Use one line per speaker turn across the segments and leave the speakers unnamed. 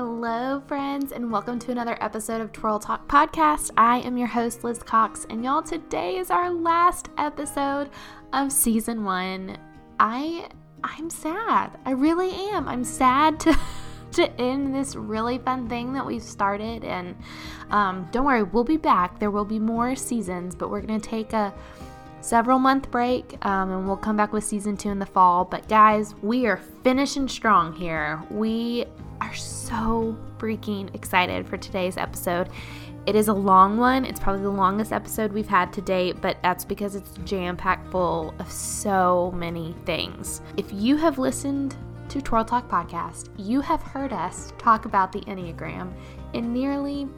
Hello, friends, and welcome to another episode of Twirl Talk Podcast. I am your host, Liz Cox, and y'all, today is our last episode of season one. I I'm sad. I really am. I'm sad to to end this really fun thing that we've started. And um, don't worry, we'll be back. There will be more seasons, but we're gonna take a several month break um, and we'll come back with season two in the fall. But guys, we are finishing strong here. We are so freaking excited for today's episode. It is a long one. It's probably the longest episode we've had to date, but that's because it's jam packed full of so many things. If you have listened to Twirl Talk Podcast, you have heard us talk about the Enneagram in nearly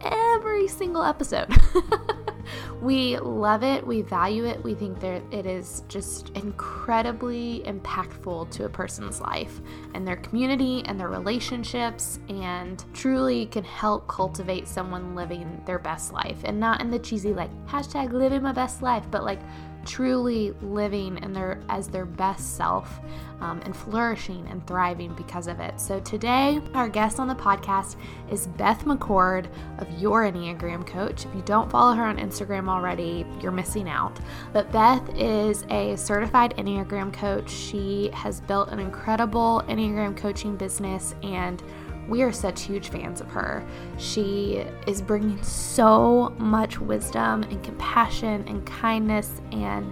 every single episode. we love it, we value it, we think that it is just incredibly impactful to a person's life and their community and their relationships, and truly can help cultivate someone living their best life. And not in the cheesy, like, hashtag living my best life, but like, truly living in their as their best self um, and flourishing and thriving because of it. So today, our guest on the podcast is Beth McCord of Your Enneagram Coach. If you don't follow her on Instagram already, you're missing out. But Beth is a certified Enneagram coach. She has built an incredible Enneagram coaching business and we are such huge fans of her. She is bringing so much wisdom and compassion and kindness and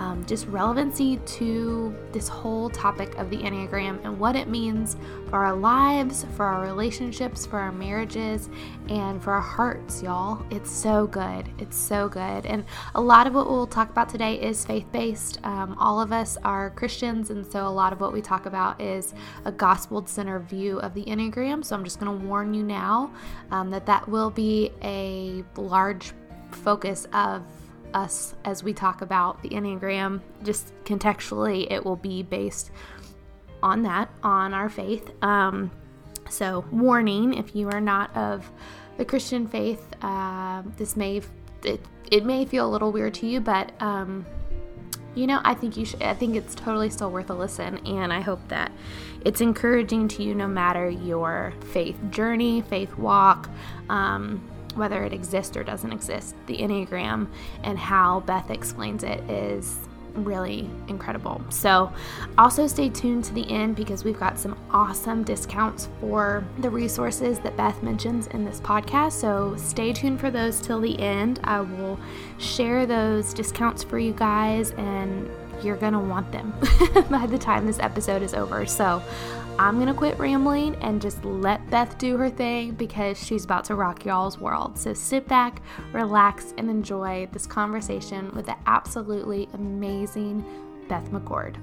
um, just relevancy to this whole topic of the Enneagram and what it means for our lives, for our relationships, for our marriages, and for our hearts, y'all. It's so good. It's so good. And a lot of what we'll talk about today is faith based. Um, all of us are Christians, and so a lot of what we talk about is a gospel centered view of the Enneagram. So I'm just going to warn you now um, that that will be a large focus of us as we talk about the Enneagram. Just contextually, it will be based on that, on our faith. Um, so, warning if you are not of the Christian faith, uh, this may it, it may feel a little weird to you, but um, you know, I think you should. I think it's totally still worth a listen, and I hope that it's encouraging to you no matter your faith journey, faith walk. Um, whether it exists or doesn't exist, the Enneagram and how Beth explains it is really incredible. So, also stay tuned to the end because we've got some awesome discounts for the resources that Beth mentions in this podcast. So, stay tuned for those till the end. I will share those discounts for you guys, and you're going to want them by the time this episode is over. So, I'm to quit rambling and just let Beth do her thing because she's about to rock y'all's world. So sit back, relax, and enjoy this conversation with the absolutely amazing Beth McCord.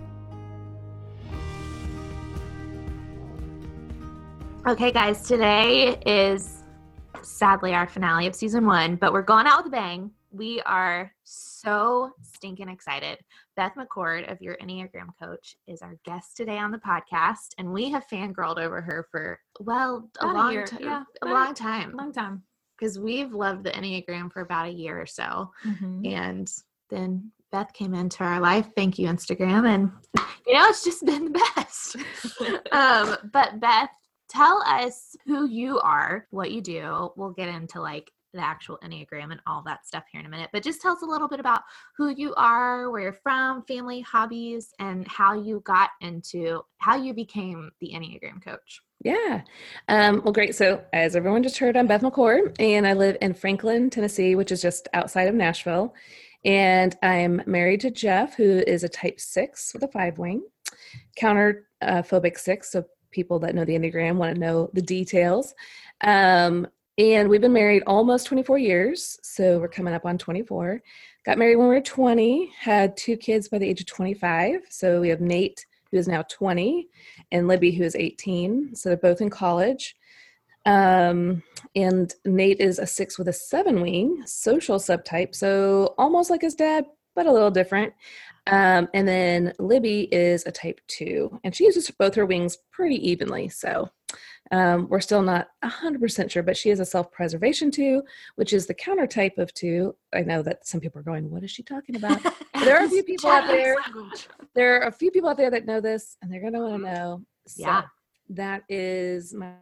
Okay, guys, today is sadly our finale of season one, but we're going out with a bang. We are so stinking excited. Beth McCord of Your Enneagram Coach is our guest today on the podcast, and we have fangirled over her for well a
About
long time.
yeah,
a long time.
Long time.
because we've loved the Enneagram for about a year or so, and then Beth came into our life. Thank you, Instagram, and you know it's just been the best. um, but Beth, tell us who you are, what you do. We'll get into like the actual Enneagram and all that stuff here in a minute. But just tell us a little bit about who you are, where you're from, family, hobbies, and how you got into how you became the Enneagram coach.
Yeah. Um, well, great. So, as everyone just heard, I'm Beth McCord, and I live in Franklin, Tennessee, which is just outside of Nashville. And I'm married to Jeff, who is a type six with a five wing, counter uh, phobic six. So, people that know the Enneagram want to know the details. Um, and we've been married almost 24 years. So, we're coming up on 24. Got married when we were 20, had two kids by the age of 25. So, we have Nate, who is now 20, and Libby, who is 18. So they're both in college. Um, and Nate is a six with a seven wing, social subtype. So almost like his dad, but a little different. Um, and then Libby is a type two, and she uses both her wings pretty evenly. So um, we're still not 100% sure, but she is a self preservation two, which is the counter type of two. I know that some people are going, What is she talking about? there are a few people out there. There are a few people out there that know this, and they're going to want to know. So,
Yeah.
that is my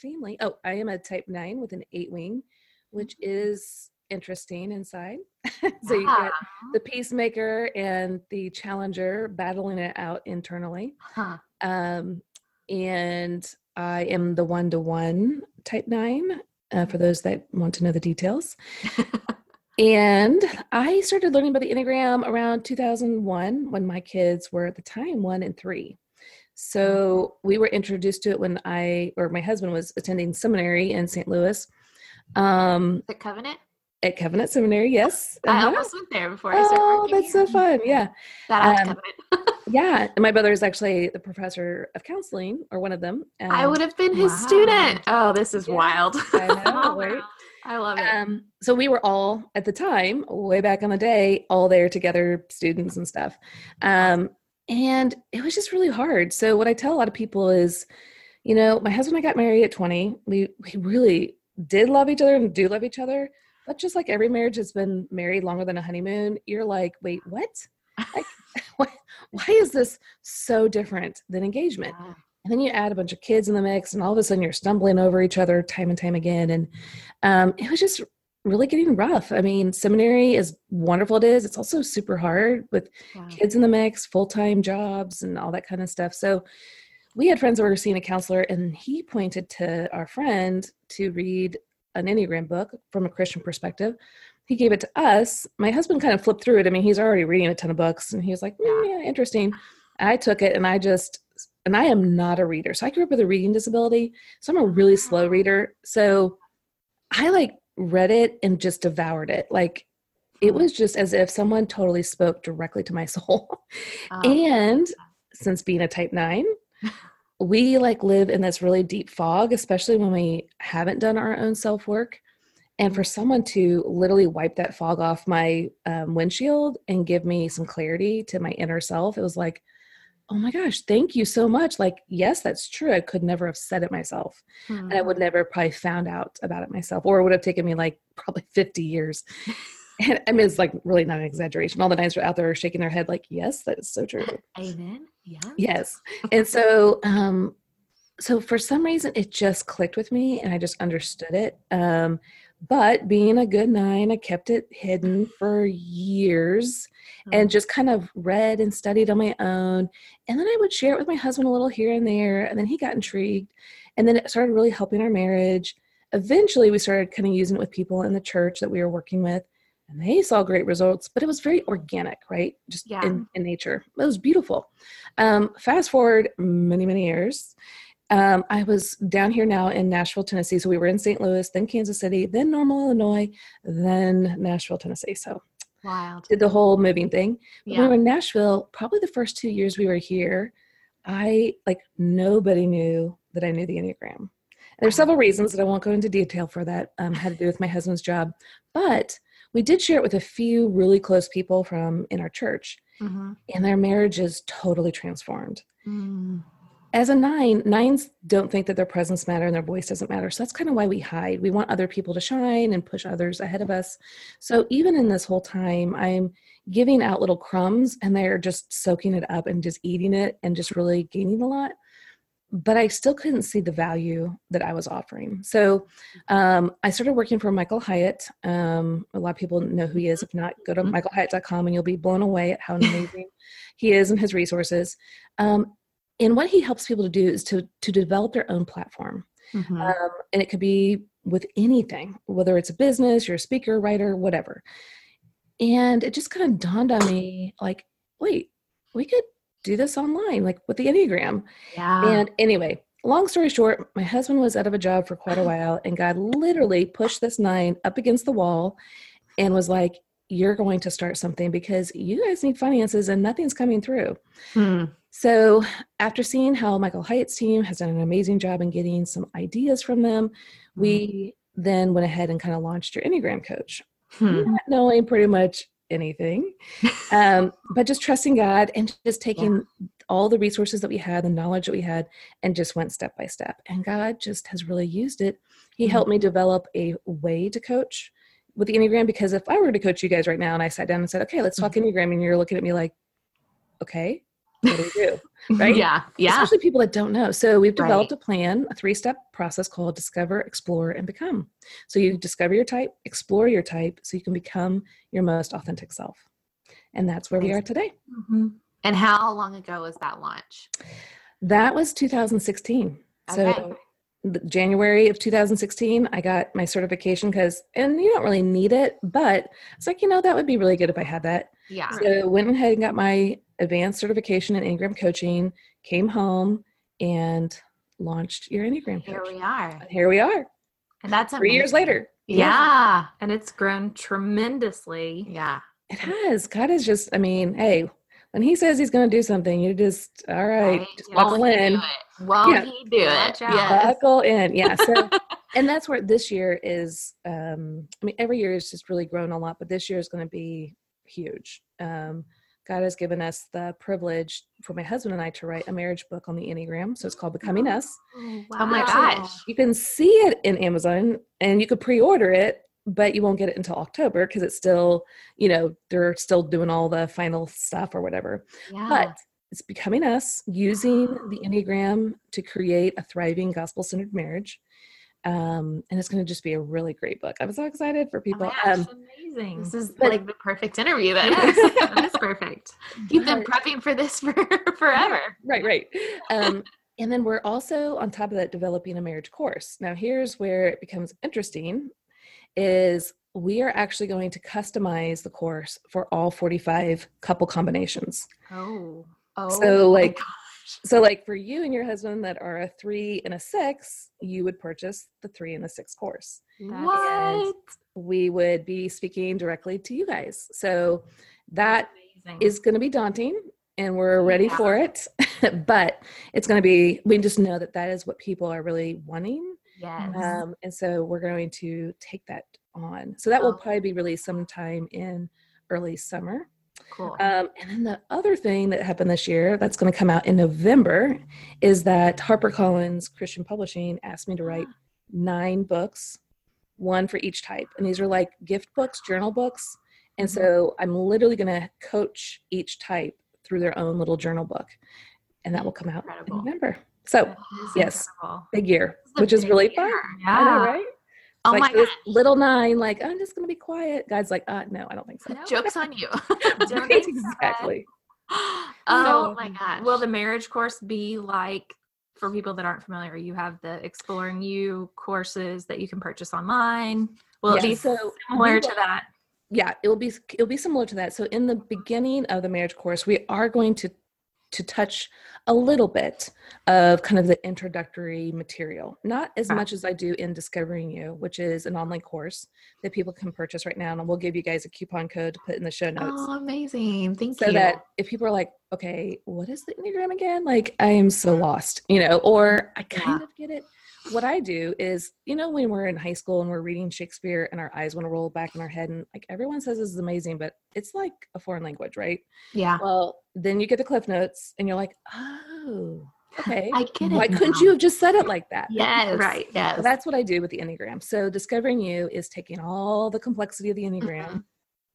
family. Oh, I am a type nine with an eight wing, which is interesting inside. so you get the peacemaker and the challenger battling it out internally.
Huh.
Um, and I am the one to one type nine uh, for those that want to know the details. and I started learning about the Enneagram around 2001 when my kids were at the time one and three. So we were introduced to it when I, or my husband was attending seminary in St. Louis. Um,
the Covenant?
at Covenant Seminary, yes.
I
Uh-huh.
almost went there before I started
Oh, that's so fun. Yeah.
To
Um,
Covenant.
Yeah. And my brother is actually the professor of counseling or one of them.
I
Um,
would have been his
Wow.
student. Oh, this is
Yeah,
wild.
I know, right?
I love it.
Um, so we were all at the time, way back on the day, all there together, students and stuff. Um, and it was just really hard. So what I tell a lot of people is, you know, my husband and I got married at 20. We we really did love each other and do love each other. But just like every marriage has been married longer than a honeymoon, you're like, wait, what? Like, why, why is this so different than engagement?
Yeah.
And then you add a bunch of kids in the mix, and all of a sudden you're stumbling over each other time and time again. And um, it was just really getting rough. I mean, seminary, is wonderful it is, it's also super hard with
Yeah.
kids in the mix, full time jobs, and all that kind of stuff. So we had friends that were seeing a counselor, and he pointed to our friend to read an Enneagram book from a Christian perspective. He gave it to us. My husband kind of flipped through it. I mean, he's already reading a ton of books, and he was like, "Mm, "Yeah, interesting." I took it, and I just, and I am not a reader. So I grew up with a reading disability, so I'm a really ah. slow reader. So I like read it and just devoured it. Like it hmm. was just as if someone totally spoke directly to my soul.
Oh,
and since being a type nine, we like live in this really deep fog, especially when we haven't done our own self work. And for someone to literally wipe that fog off my um, windshield and give me some clarity to my inner self, it was like, oh my gosh, thank you so much. Like, yes, that's true. I could never have said it myself. And I
hmm.
would never have probably found out about it myself, or it would have taken me like probably 50 years. And I mean, it's like really not an exaggeration. All the nines are out there shaking their head, like, yes, that is so true.
Amen. Yeah.
Yes. And so, um, so for some reason, it just clicked with me and I just understood it. Um, but being a good nine, I kept it hidden for years and just kind of read and studied on my own. And then I would share it with my husband a little here and there. And then he got intrigued. And then it started really helping our marriage. Eventually, we started kind of using it with people in the church that we were working with. And they saw great results, but it was very organic, right? Just
Yeah.
in, in nature. It was beautiful. Um, fast forward many, many years. Um, I was down here now in Nashville, Tennessee. So we were in St. Louis, then Kansas City, then Normal, Illinois, then Nashville, Tennessee. So
Wild.
did the whole moving thing. But when we were in Nashville, probably the first two years we were here, I like nobody knew that I knew the Enneagram. And there's several reasons that I won't go into detail for that um, had to do with my husband's job, but we did share it with a few really close people from in our church,
Mhm.
and their marriage is totally transformed.
Mm.
As a nine, nines don't think that their presence matter and their voice doesn't matter. So that's kind of why we hide. We want other people to shine and push others ahead of us. So even in this whole time, I'm giving out little crumbs and they're just soaking it up and just eating it and just really gaining a lot. But I still couldn't see the value that I was offering. So um, I started working for Michael Hyatt. Um, a lot of people know who he is. If not, go to
Mhm.
michaelhyatt.com and you'll be blown away at how amazing he is and his resources. Um, and what he helps people to do is to to develop their own platform
Mhm.
um, and it could be with anything whether it's a business you're a speaker writer whatever and it just kind of dawned on me like wait we could do this online like with the enneagram
yeah.
and anyway long story short my husband was out of a job for quite a while and god literally pushed this nine up against the wall and was like you're going to start something because you guys need finances and nothing's coming through
Hmm.
so, after seeing how Michael Hyatt's team has done an amazing job in getting some ideas from them, we then went ahead and kind of launched your Enneagram Coach,
Hmm.
not knowing pretty much anything, um, but just trusting God and just taking all the resources that we had, the knowledge that we had, and just went step by step. And God just has really used it. He
Mhm.
helped me develop a way to coach with the Enneagram because if I were to coach you guys right now and I sat down and said, okay, let's talk Enneagram, and you're looking at me like, okay, what do we do? Right?
yeah. Yeah.
Especially people that don't know. So we've
Right.
developed a plan, a three step process called discover, explore, and become. So you discover your type, explore your type, so you can become your most authentic self. And that's where we are today.
Mhm.
And how long ago was that launch?
That was 2016.
Okay.
So January of 2016, I got my certification because, and you don't really need it, but it's like, you know, that would be really good if I had that.
Yeah.
So went ahead and got my advanced certification in Enneagram coaching, came home and launched your Enneagram
Here
coach.
we are.
And here we are,
And that's
three years
amazing.
later.
Yeah.
And it's grown tremendously.
Yeah.
It has. God is just, I mean, hey, when he says he's going to do something, you just, all right,
Right?
just
Won't
buckle in.
Won't
Yeah.
he do it?
Watch.
Yes.
Buckle in. Yeah. So, and that's where this year is, um, I mean, every year is just really grown a lot, but this year is going to be huge. Um, God has given us the privilege for my husband and I to write a marriage book on the Enneagram. So it's called Becoming Us.
Oh my gosh.
You can see it in Amazon and you could pre-order it, but you won't get it until October because it's still, you know, they're still doing all the final stuff or whatever.
Yeah.
But it's becoming us using the Enneagram to create a thriving gospel-centered marriage. Um, and it's going to just be a really great book. I'm so excited for
Oh
people.
my gosh,
um,
Amazing.
this is
but-
like the perfect interview then.
Yes, that is perfect.
You've been prepping for this for forever.
right right um, and then we're also on top of that developing a marriage course now here's where it becomes interesting is we are actually going to customize the course for all 45 couple combinations
Oh.
Oh,
So, like, so like for you and your husband that are a three and a six you would purchase the three and the six course
what?
we would be speaking directly to you guys so that
Amazing.
is going to be daunting and we're ready
Yeah.
for it but it's going to be we just know that that is what people are really wanting
Yes.
um, and so we're going to take that on so that will
Oh.
probably be released sometime in early summer
cool.
um, and then the other thing that happened this year that's going to come out in november is that harpercollins christian publishing asked me to write nine books one for each type and these are like gift books journal books and
Mhm.
so i'm literally going to coach each type through their own little journal book and that will come out
Incredible.
in november so yes.
incredible.
big year which is really
year.
fun
Yeah.
Know, right
Oh
like
my gosh.
little nine like i'm just going to be quiet god's like uh no i don't think so
No.
Joke's on you.
Don't think so.
exactly
oh my gosh.
Will the marriage course be like for people that aren't familiar? You have the Exploring You courses that you can purchase online. Will it be
so
similar to that?
yeah it will be it'll be similar to that so in the beginning of the marriage course we are going to to touch a little bit of kind of the introductory material not as
Okay.
much as i do in discovering you which is an online course that people can purchase right now and we'll give you guys a coupon code to put in the show notes
Oh, amazing. Thank
so
you.
So that if people are like okay what is the enneagram again like i am so lost you know or i kind
Yeah.
of get it what i do is you know when we're in high school and we're reading shakespeare and our eyes want to roll back in our head and like everyone says this is amazing but it's like a foreign language right
yeah.
well then you get the cliff notes and you're like oh okay
I get it.
why couldn't you have just said it like that
Yes.
Right.
Yes.
so that's what I do with the Enneagram. So discovering you is taking all the complexity of the Enneagram
Mhm.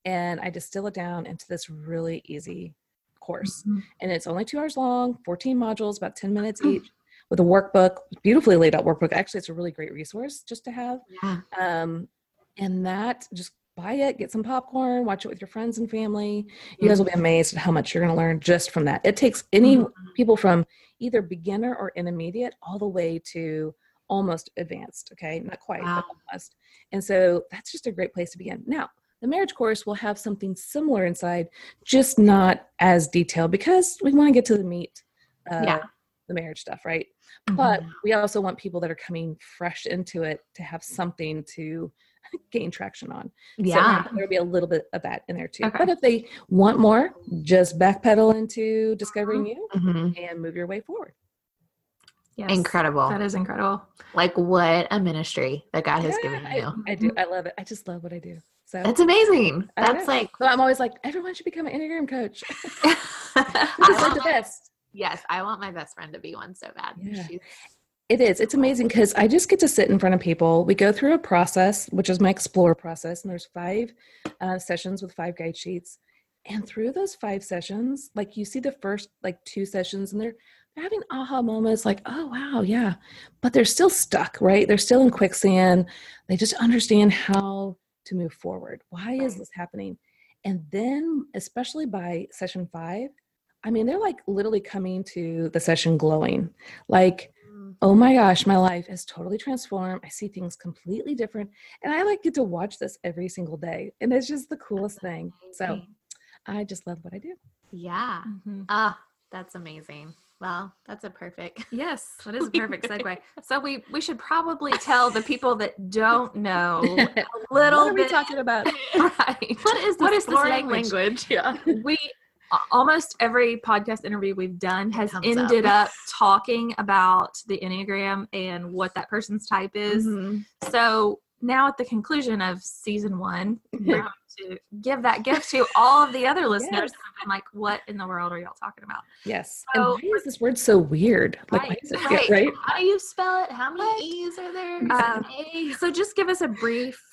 and I distill it down into this really easy course.
Mhm.
And it's only two hours long, 14 modules, about 10 minutes
Mm.
each, with a workbook, beautifully laid out workbook. Actually, it's a really great resource just to have.
Yeah.
Um, and that just buy it, get some popcorn, watch it with your friends and family. You guys will be amazed at how much you're going to learn just from that. It takes any
Mhm.
people from either beginner or intermediate all the way to almost advanced okay not quite
Wow.
but almost and so that's just a great place to begin now the marriage course will have something similar inside just not as detailed because we want to get to the meat of
Yeah.
the marriage stuff right but
Mhm.
we also want people that are coming fresh into it to have something to gain traction on
yeah.
so there'll be a little bit of that in there too
Okay.
but if they want more just backpedal into discovering you
Mhm.
and move your way forward
Yes.
Incredible.
That is incredible.
like what a ministry that God has given you.
I, I do. I love it. I just love what I do. So
That's amazing. That's like
so I'm always like, everyone should become an Enneagram coach.
I
It's like the
my-
best.
Yes, I want my best friend to be one so bad.
Yeah.
She's-
It is. It's amazing because I just get to sit in front of people. We go through a process, which is my explore process, and there's five uh, sessions with five guide sheets. And through those five sessions, like you see the first like two sessions and they're they're having aha moments like, oh wow, yeah. But they're still stuck, right? They're still in quicksand. They just understand how to move forward. Why is this happening? And then, especially by session five, I mean, they're like literally coming to the session glowing. Like, oh my gosh, my life is totally transformed. I see things completely different. And I like get to watch this every single day. And it's just the coolest thing. So I just love what I do.
yeah.
Mhm.
Ah, that's amazing. Well, that's a perfect.
Yes, that is a perfect segue. So we we should probably tell the people that don't know a little
what are we
bit.
talking about?
right.
What is
What
this
is this
foreign
language?
Yeah.
we almost every podcast interview we've done has ended
up.
up. talking about the enneagram and what that person's type is.
Mhm.
So now at the conclusion of season one, we're going to give that gift to all of the other listeners.
Yes.
I'm like, what in the world are y'all talking about?
Yes.
So-
and why is this word so weird? Like, why
Right,
is it
right.
right?
How do you spell it? How many
What?
E's are there?
Um, So just give us a brief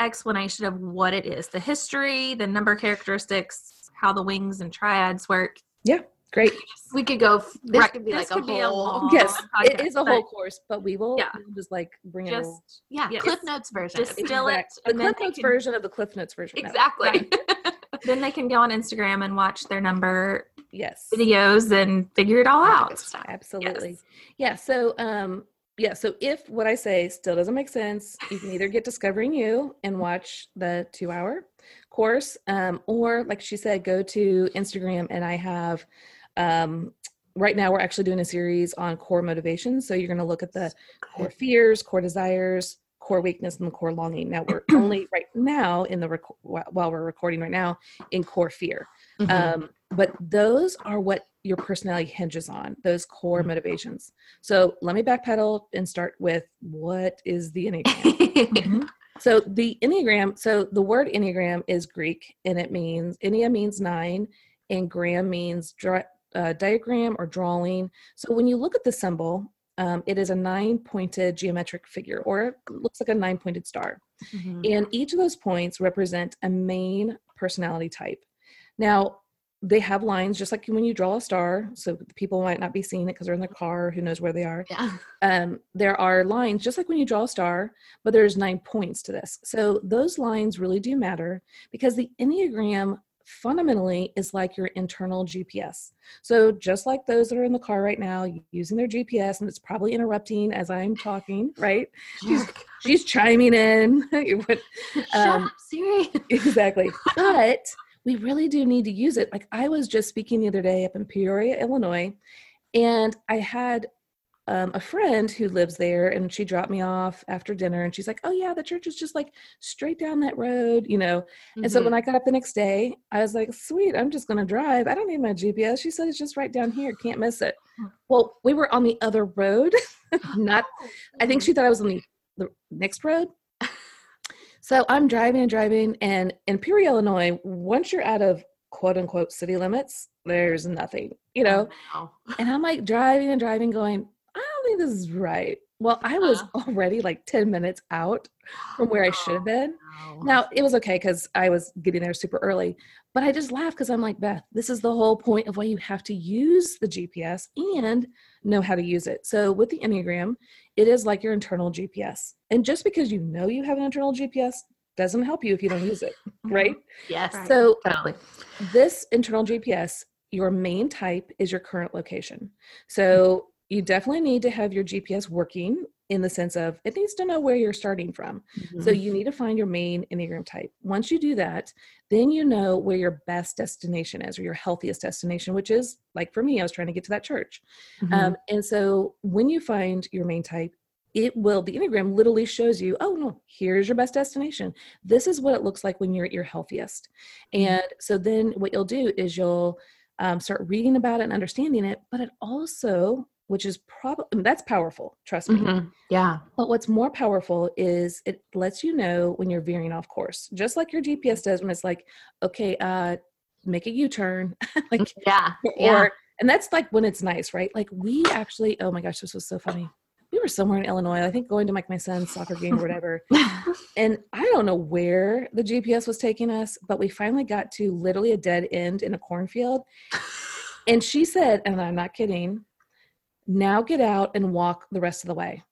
explanation of what it is, the history, the number characteristics, how the wings and triads work.
Yeah, great.
We could go. f- This
Right,
could be
this
like
could
a
be a
whole.
long-
Yes, it
podcast,
is a whole course, but we will
Yeah.
we'll just like bring it. all-
Just
Yeah,
Yes.
Cliff Notes version.
distill it.
Exact- The
and
Cliff Notes
can-
version of the Cliff Notes version. no.
exactly.
then they can go on Instagram and watch their number
Yes.
videos and figure it all out.
Absolutely.
Yes.
Yeah. So, um, yeah. So if what I say still doesn't make sense, you can either get Discovering You and watch the two-hour course, um, or like she said, go to Instagram and I have. Um, right now, we're actually doing a series on core motivations. So you're going to look at the core fears, core desires, core weakness, and the core longing. Now we're only right now in the rec- while we're recording right now in core fear.
Mhm.
Um, but those are what your personality hinges on, those core
Mhm.
motivations. So let me backpedal and start with what is the Enneagram? so the Enneagram, so the word Enneagram is Greek and it means, Ennea means nine and gram means dra- uh, diagram or drawing. So when you look at the symbol, um, it is a nine pointed geometric figure or it looks like a nine pointed star.
Mhm.
And each of those points represent a main personality type. Now, they have lines just like when you draw a star. So people might not be seeing it because they're in their car, who knows where they are.
Yeah.
Um, there are lines just like when you draw a star, but there's nine points to this. So those lines really do matter because the Enneagram fundamentally is like your internal GPS. So just like those that are in the car right now using their GPS and it's probably interrupting as I'm talking, right? She's, she's chiming in. What-
Shut
um,
up, Siri.
exactly. But we really do need to use it. Like I was just speaking the other day up in Peoria, Illinois, and I had um, a friend who lives there, and she dropped me off after dinner, and she's like, "Oh yeah, the church is just like straight down that road, you know." And so when I got up the next day, I was like, "Sweet, I'm just gonna drive. I don't need my GPS." She said, "It's just right down here. Can't miss it." Well, we were on the other road, not I think she thought I was on the, the next road. So I'm driving and driving, and in Peoria, Illinois, once you're out of quote unquote city limits, there's nothing, you know.
Oh,
And I'm like driving and driving, going, I don't think this is right. Well, I was
Uh.
already like 10 minutes out from where I should have been.
no.
Now it was okay because I was getting there super early, but I just laughed because I'm like, Beth, this is the whole point of why you have to use the GPS and know how to use it. So with the Enneagram, it is like your internal GPS. And just because you know you have an internal GPS doesn't help you if you don't use it, right?
Yes.
So
Totally.
this internal GPS, your main type is your current location. So you definitely need to have your GPS working in the sense of it needs to know where you're starting from. So
Mhm.
you need to find your main Enneagram type. Once you do that, then you know where your best destination is or your healthiest destination, which is like for me, I was trying to get to that church.
Mhm.
Um, and so when you find your main type, it will, the Enneagram literally shows you, oh no, here's your best destination. This is what it looks like when you're at your healthiest. And so then what you'll do is you'll um, start reading about it and understanding it, but it also, which is probably, that's powerful, trust me.
Mhm. Yeah.
But what's more powerful is it lets you know when you're veering off course, just like your GPS does when it's like, okay, uh, make a U-turn, like,
Yeah.
or,
Yeah.
and that's like when it's nice, right? Like we actually, oh my gosh, this was so funny. We were somewhere in Illinois, I think going to like my son's soccer game or whatever. and I don't know where the GPS was taking us, but we finally got to literally a dead end in a cornfield. And she said, and I'm not kidding, now get out and walk the rest of the way.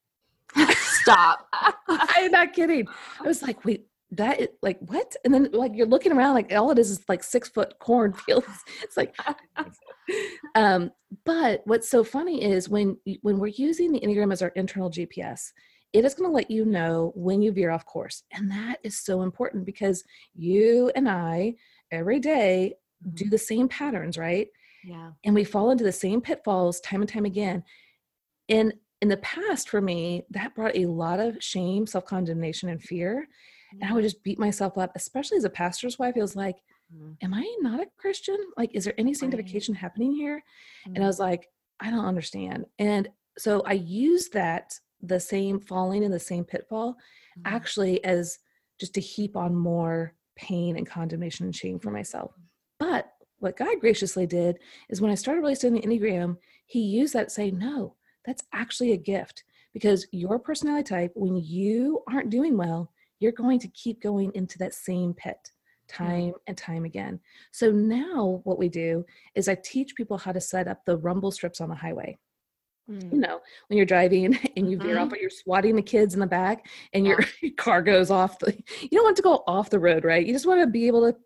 Stop.
I'm not kidding. I was like, wait, that is like what? And then like you're looking around, like all it is is like six foot cornfields. It's like, um, but what's so funny is when when we're using the Enneagram as our internal GPS, it is going to let you know when you veer off course, and that is so important because you and I every day do the same patterns, right?
Yeah.
and we fall into the same pitfalls time and time again and in the past for me that brought a lot of shame self-condemnation and fear and i would just beat myself up especially as a pastor's wife it was like
Mhm.
am i not a christian like is there any sanctification happening here and i
Mhm.
was like i don't understand and so i used that the same falling in the same pitfall
Mhm.
actually as just to heap on more pain and condemnation and shame for myself. But what God graciously did is when I started really studying the Enneagram, He used that to say, no, that's actually a gift because your personality type, when you aren't doing well, you're going to keep going into that same pit time and time again. So now what we do is I teach people how to set up the rumble strips on the highway
Mm.
you know, when you're driving and you veer off, but you're swatting the kids in the back and your, your car goes off the, you don't want to go off the road, right? You just want to be able to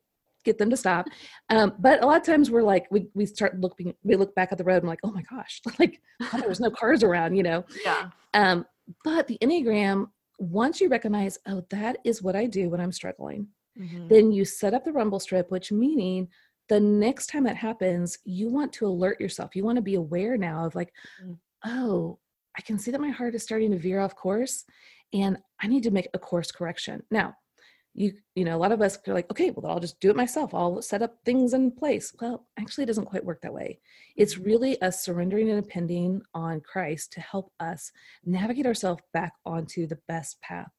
get them to stop. Um, but a lot of times we're like, we, we start looking, we look back at the road and like, oh my gosh, like oh, there was no cars around, you know?
Yeah.
Um, but the Enneagram, once you recognize, oh, that is what I do when I'm struggling,
Mhm.
then you set up the rumble strip, which meaning the next time that happens, you want to alert yourself. You want to be aware now of like,
Mm.
oh, I can see that my heart is starting to veer off course and I need to make a course correction. Now, you you know, a lot of us are like, okay, well, I'll just do it myself. I'll set up things in place. Well, actually it doesn't quite work that way. It's mm-hmm. really us surrendering and depending on Christ to help us navigate ourselves back onto the best path.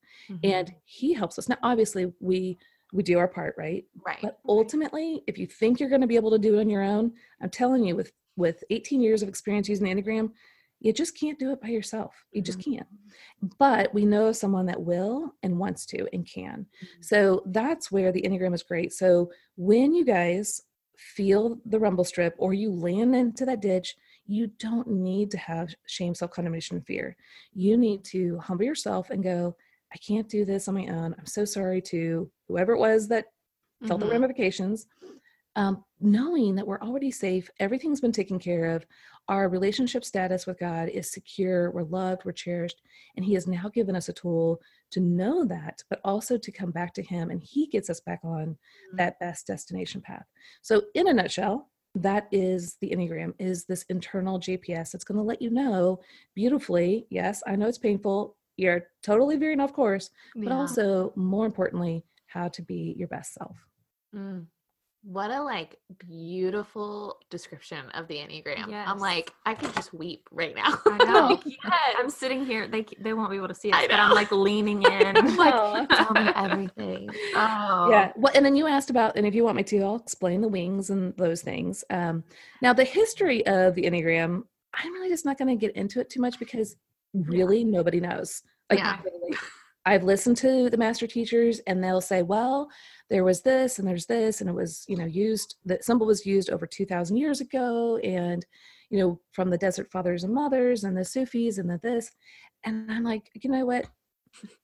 And mm-hmm. he helps us. Now, obviously, we we do our part, right?
right.
But ultimately, if you think you're going to be able to do it on your own, I'm telling you, with with 18 years of experience using the Enneagram, you just can't do it by yourself. You just can't. But we know someone that will and wants to and can. So that's where the Enneagram is great. So when you guys feel the rumble strip or you land into that ditch, you don't need to have shame, self condemnation, fear. You need to humble yourself and go, I can't do this on my own. I'm so sorry to whoever it was that felt the
Mhm.
ramifications. Um, knowing that we're already safe, everything's been taken care of, our relationship status with God is secure, we're loved, we're cherished, and He has now given us a tool to know that, but also to come back to Him, and He gets us back on
Mhm.
that best destination path. So, in a nutshell, that is the Enneagram, is this internal GPS that's going to let you know beautifully, yes, I know it's painful, you're totally veering off course, but
Yeah.
also more importantly, how to be your best self.
Mm. What a like beautiful description of the Enneagram. I'm like, I could just weep right now.
I know.
yes.
I'm sitting here. They they won't be able to see it, but I'm like leaning in.
I'm like,
Aw.
tell me everything. Oh.
Yeah. Well, and then you asked about, and if you want me to, I'll explain the wings and those things. Um, now, the history of the Enneagram, I'm really just not going to get into it too much because really nobody knows. Like,
Yeah.
I've listened to the master teachers, and they'll say, well, there was this and there's this, and it was, you know, used, the symbol was used over 2,000 years ago, and, you know, from the desert fathers and mothers and the Sufis and the this. And I'm like, you know what?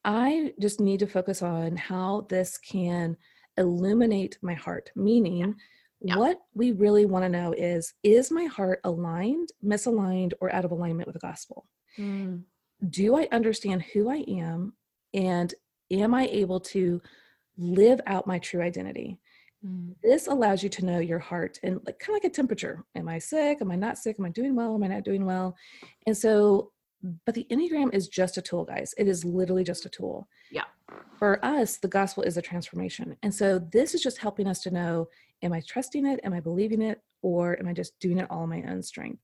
I just need to focus on how this can illuminate my heart, meaning
Yeah.
what we really want to know is is my heart aligned, misaligned, or out of alignment with the gospel?
Mm.
Do I understand who I am? And am I able to live out my true identity?
Mm.
This allows you to know your heart and like kind of like a temperature. Am I sick? Am I not sick? Am I doing well? Am I not doing well? And so, but the Enneagram is just a tool, guys. It is literally just a tool.
Yeah.
For us, the gospel is a transformation. And so this is just helping us to know, am I trusting it? Am I believing it? Or am I just doing it all on my own strength?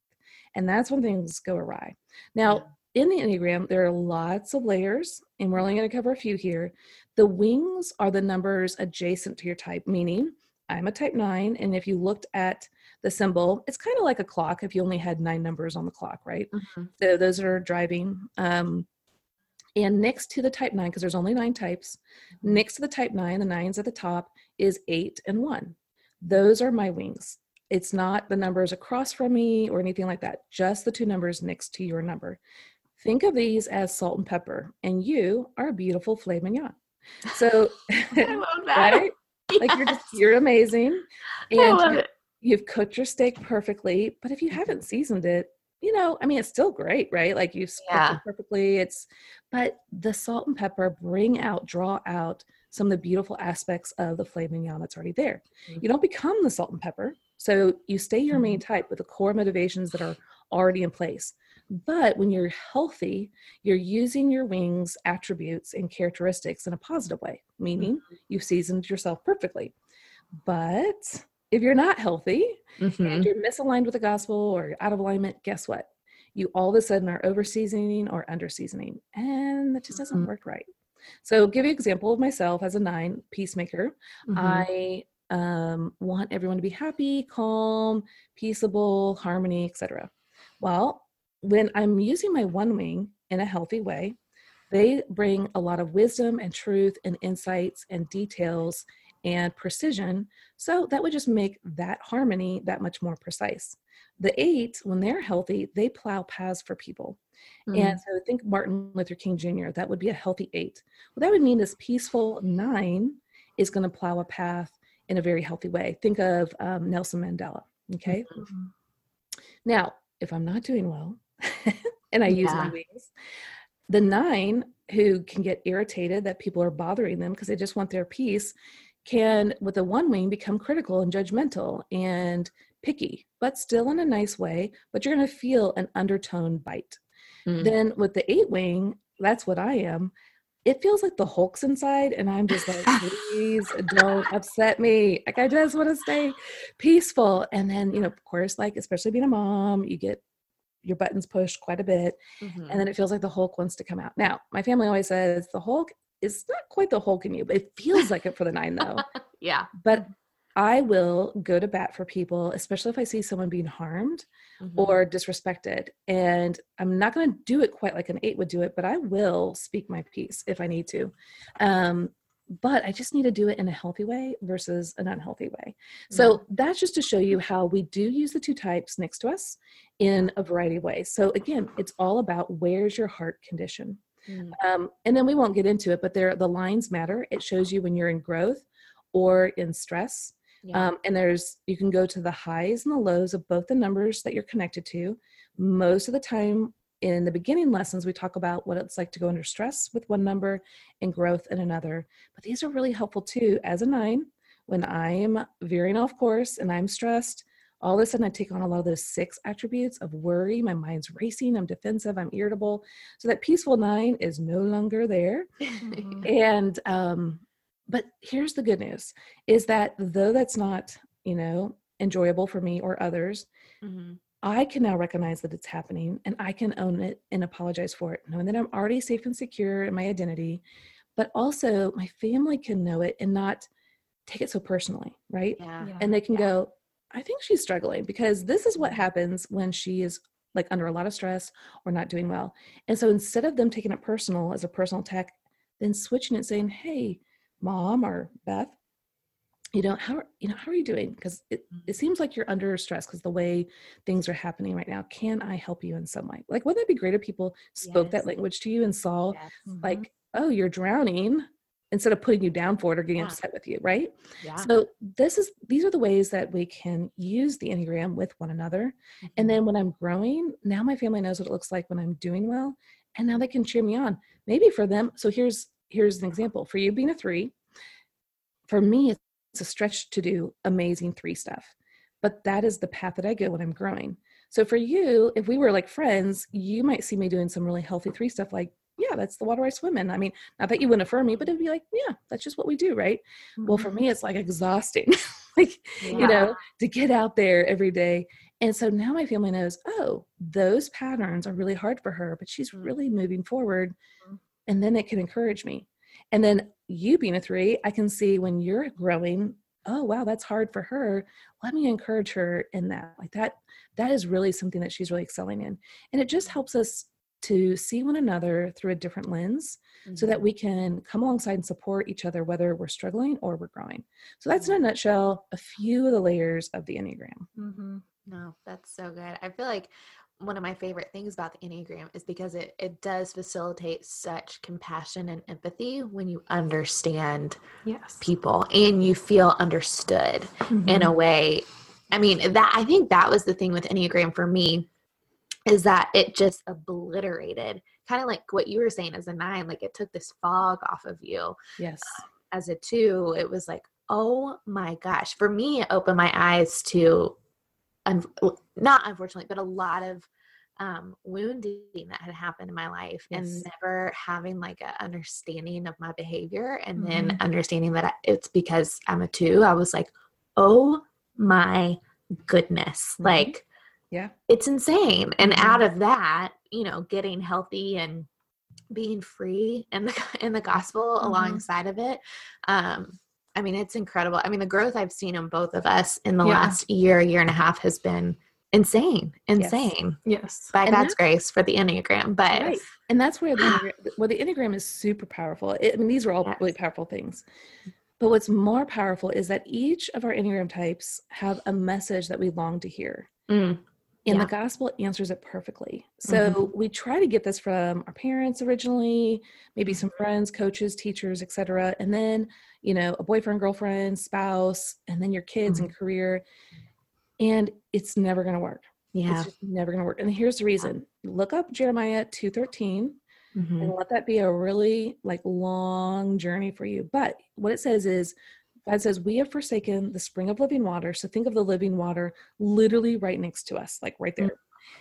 And that's when things go awry. Now, in the Enneagram, there are lots of layers, and we're only going to cover a few here. The wings are the numbers adjacent to your type, meaning I'm a type nine. And if you looked at the symbol. It's kind of like a clock if you only had nine numbers on the clock, right?
Mhm.
So those are driving. Um, and next to the type nine, because there's only nine types, next to the type nine, the nines at the top, is eight and one. Those are my wings. It's not the numbers across from me or anything like that, just the two numbers next to your number. Think of these as salt and pepper, and you are a beautiful filet mignon. So,
I love that.
right? Like you're just you're amazing, and
love
you-
it.
you've cooked your steak perfectly. But if you haven't seasoned it, you know, I mean, it's still great, right? Like you've cooked
Yeah.
it perfectly. It's, but the salt and pepper bring out, draw out some of the beautiful aspects of the filet mignon that's already there.
Mhm.
You don't become the salt and pepper, so you stay your main type with the core motivations that are already in place. But when you're healthy, you're using your wings attributes and characteristics in a positive way, meaning you've seasoned yourself perfectly. But if you're not healthy
Mhm.
and you're misaligned with the gospel or out of alignment, guess what? You all of a sudden are over seasoning or under seasoning, and that just doesn't
Mhm.
work right. So, give you an example of myself as a nine peacemaker.
Mhm.
I um, want everyone to be happy, calm, peaceable, harmony, etc. Well, when I'm using my one wing in a healthy way, they bring a lot of wisdom and truth and insights and details and precision. So that would just make that harmony that much more precise. The eight, when they're healthy, they plow paths for people.
Mhm.
And so think Martin Luther King Jr., that would be a healthy eight. What that would mean this peaceful nine is going to plow a path in a very healthy way. Think of um, Nelson Mandela. Okay.
Mhm.
Now, if I'm not doing well and I use my wings, the nine who can get irritated that people are bothering them because they just want their peace can, with the one wing, become critical and judgmental and picky, but still in a nice way. But you're going to feel an undertone bite.
Mm.
Then with the eight wing, that's what I am. It feels like the Hulk's inside, and I'm just like, please don't upset me. Like I just want to stay peaceful. And then, you know, of course, like especially being a mom, you get your buttons pushed quite a bit,
Mhm.
and then it feels like the Hulk wants to come out. Now, my family always says the Hulk is not quite the Hulk in you, but it feels like it for the nine though.
yeah.
But I will go to bat for people, especially if I see someone being harmed
Mhm.
or disrespected. And I'm not going to do it quite like an eight would do it, but I will speak my piece if I need to. Um, but I just need to do it in a healthy way versus an unhealthy way. So that's just to show you how we do use the two types next to us in a variety of ways. So again, it's all about where's your heart condition.
Mm.
Um, and then we won't get into it, but there the lines matter. It shows you when you're in growth or in stress.
Yeah.
Um, and there's you can go to the highs and the lows of both the numbers that you're connected to. Most of the time in the beginning lessons, we talk about what it's like to go under stress with one number and growth in another. But these are really helpful too. As a nine, when I'm veering off course and I'm stressed, all of a sudden I take on a lot of those six attributes of worry. My mind's racing, I'm defensive, I'm irritable. So that peaceful nine is no longer there
Mhm.
and um but here's the good news is that though that's not you know enjoyable for me or others
Mhm.
I can now recognize that it's happening and i can own it and apologize for it knowing that i'm already safe and secure in my identity but also my family can know it and not take it so personally right
Yeah.
And they can
Yeah.
go i think she's struggling because this is what happens when she is like under a lot of stress or not doing well and so instead of them taking it personal as a personal attack then switching it saying hey mom or beth you know how you know how are you doing because it, it seems like you're under stress because the way things are happening right now can i help you in some way like wouldn't that be great if people spoke
Yes.
that language to you and saw
Yes.
Mhm.
like oh you're drowning instead of putting you down for it or getting
Yeah.
upset with you right
Yeah.
so this is these are the ways that we can use the Enneagram with one another. And
Mhm.
then when I'm growing, now my family knows what it looks like when I'm doing well. And now they can cheer me on. Maybe for them, so here's here's an example. For you being a three, for me, it's a stretch to do amazing three stuff. But that is the path that I go when I'm growing. So for you, if we were like friends, you might see me doing some really healthy three stuff like, yeah, that's the water I swim in. I mean, not that you wouldn't affirm me, but it'd be like, yeah, that's just what we do, right? Well, for me, it's like exhausting. like,
Yeah.
you know, to get out there every day. And so now my family knows, oh, those patterns are really hard for her, but she's really moving forward.
Mhm.
And then it can encourage me. And then you being a three, I can see when you're growing, oh wow that's hard for her. Let me encourage her in that. Like that that is really something that she's really excelling in. And it just helps us to see one another through a different lens so that we can come alongside and support each other whether we're struggling or we're growing. So that's in a nutshell a few of the layers of the enneagram.
Mm-hmm.
No, that's so good. I feel like one of my favorite things about the Enneagram is because it, it does facilitate such compassion and empathy when you understand
Yes.
people and you feel understood in
Mm-hmm.
a way. I mean, that I think that was the thing with Enneagram for me is that it just obliterated kind of like what you were saying as a nine, like it took this fog off of you.
yes
As a two, it was like, oh my gosh. For me, it opened my eyes to un- not unfortunately, but a lot of um, wounding that had happened in my life and never having like an understanding of my behavior and then
Mhm.
understanding that it's because I'm a two. I was like, oh my goodness.
Mhm.
Like,
yeah
it's insane. And
Mhm.
out of that, you know, getting healthy and being free in the in the gospel
Mhm.
alongside of it. Um, I mean, it's incredible. I mean, the growth I've seen in both of us in the
Yeah.
last year, year and a half has been insane, insane.
Yes.
By
And
God's grace for the Enneagram. But
Right. And that's where the Enneagram, well, the Enneagram is super powerful. It, I mean, these are all really powerful things. But what's more powerful is that each of our Enneagram types have a message that we long to hear.
Mm,
And
Yeah.
the gospel answers it perfectly. Mm-hmm. So we try to get this from our parents originally, maybe mm-hmm. some friends, coaches, teachers, etc. And then, you know, a boyfriend, girlfriend, spouse, and then your kids and mm-hmm. career. And it's never going to work.
yeah.
It's just never going to work. And here's the reason. Look up Jeremiah 213
Mhm.
and let that be a really like long journey for you. But what it says is God says, We have forsaken the spring of living water. So think of the living water literally right next to us, like right there.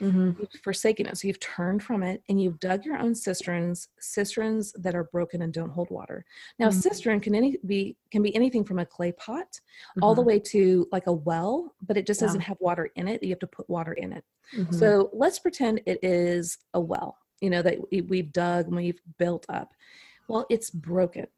Mhm.
You've forsaken it. So you've turned from it and you've dug your own cisterns, cisterns that are broken and don't hold water. Now,
Mhm.
cistern can any be can be anything from a clay pot all the way to like a well, but it just
Yeah.
doesn't have water in it. You have to put water in it. So let's pretend it is a well, you know, that we- we've dug and we've built up. Well, it's broken.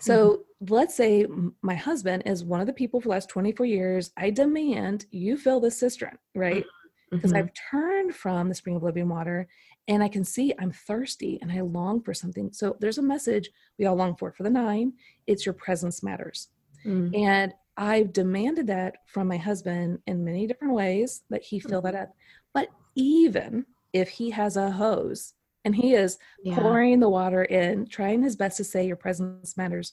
So let's say my husband is one of the people for the last 24 years. I demand you fill this cistern, right? Because
Mhm.
I've turned from the spring of living water and I can see I'm thirsty and I long for something. So there's a message we all long for. For the nine, it's your presence matters.
Mm.
And I've demanded that from my husband in many different ways that he fill that up. But even if he has a hose and he is
Yeah.
pouring the water in, trying his best to say your presence matters,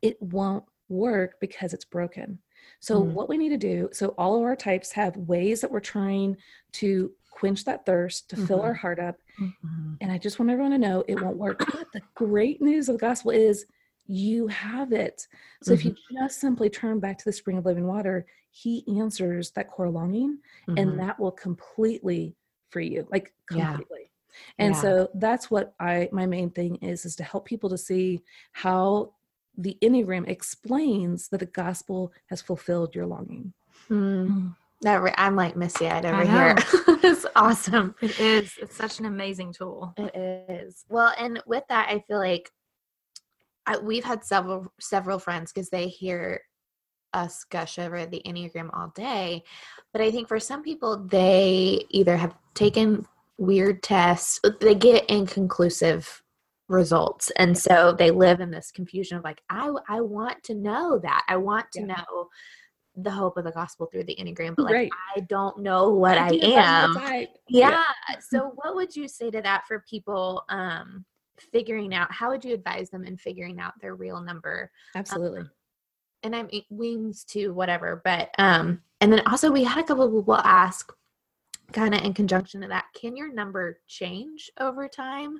it won't work because it's broken. So,
Mm.
what we need to do so, all of our types have ways that we're trying to quench that thirst, to fill our heart up.
Mhm.
And I just want everyone to know it won't work. But the great news of the gospel is you have it. So if you just simply turn back to the spring of living water, he answers that core longing and that will completely free you, like
Yeah.
Completely. And
Yeah.
so that's what I my main thing is is to help people to see how the Enneagram explains that the gospel has fulfilled your longing.
Mm. That re- I'm like misty eyed over
I
here.
know.
it's awesome.
It is. It's such an amazing tool.
It is. Well, and with that, I feel like I, we've had several several friends because they hear us gush over the Enneagram all day. But I think for some people, they either have taken weird tests, they get inconclusive results. And so they live in this confusion of like, I, I want to know that. I want to
Yeah.
know the hope of the gospel through the Enneagram, but like,
Right.
I don't know what I
Identify
am.
type.
Yeah. So what would you say to that for people um figuring out how would you advise them in figuring out their real number?
Absolutely.
And I'm wings to whatever, but um and then also we had a couple of people ask kind of in conjunction to that, can your number change over time?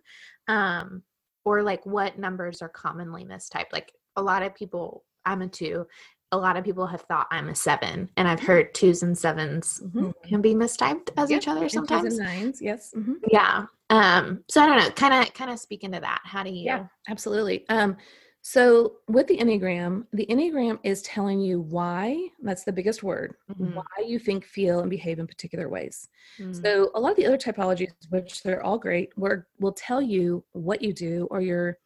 Um or like what numbers are commonly mistyped? Like a lot of people I'm a 2. A lot of people have thought I'm a 7 and I've heard 2s and 7s
Mhm.
can be mistyped as
Yep,
each other
twos and
sometimes
nines, yes. mhm.
yeah um so i don't know kind of kind of speak into that how do you
Yeah, absolutely. Um, so with the Enneagram, the Enneagram is telling you why, that's the biggest word,
Mhm.
why you think, feel, and behave in particular ways.
Mm.
So a lot of the other typologies, which they're all great, were, will tell you what you do or your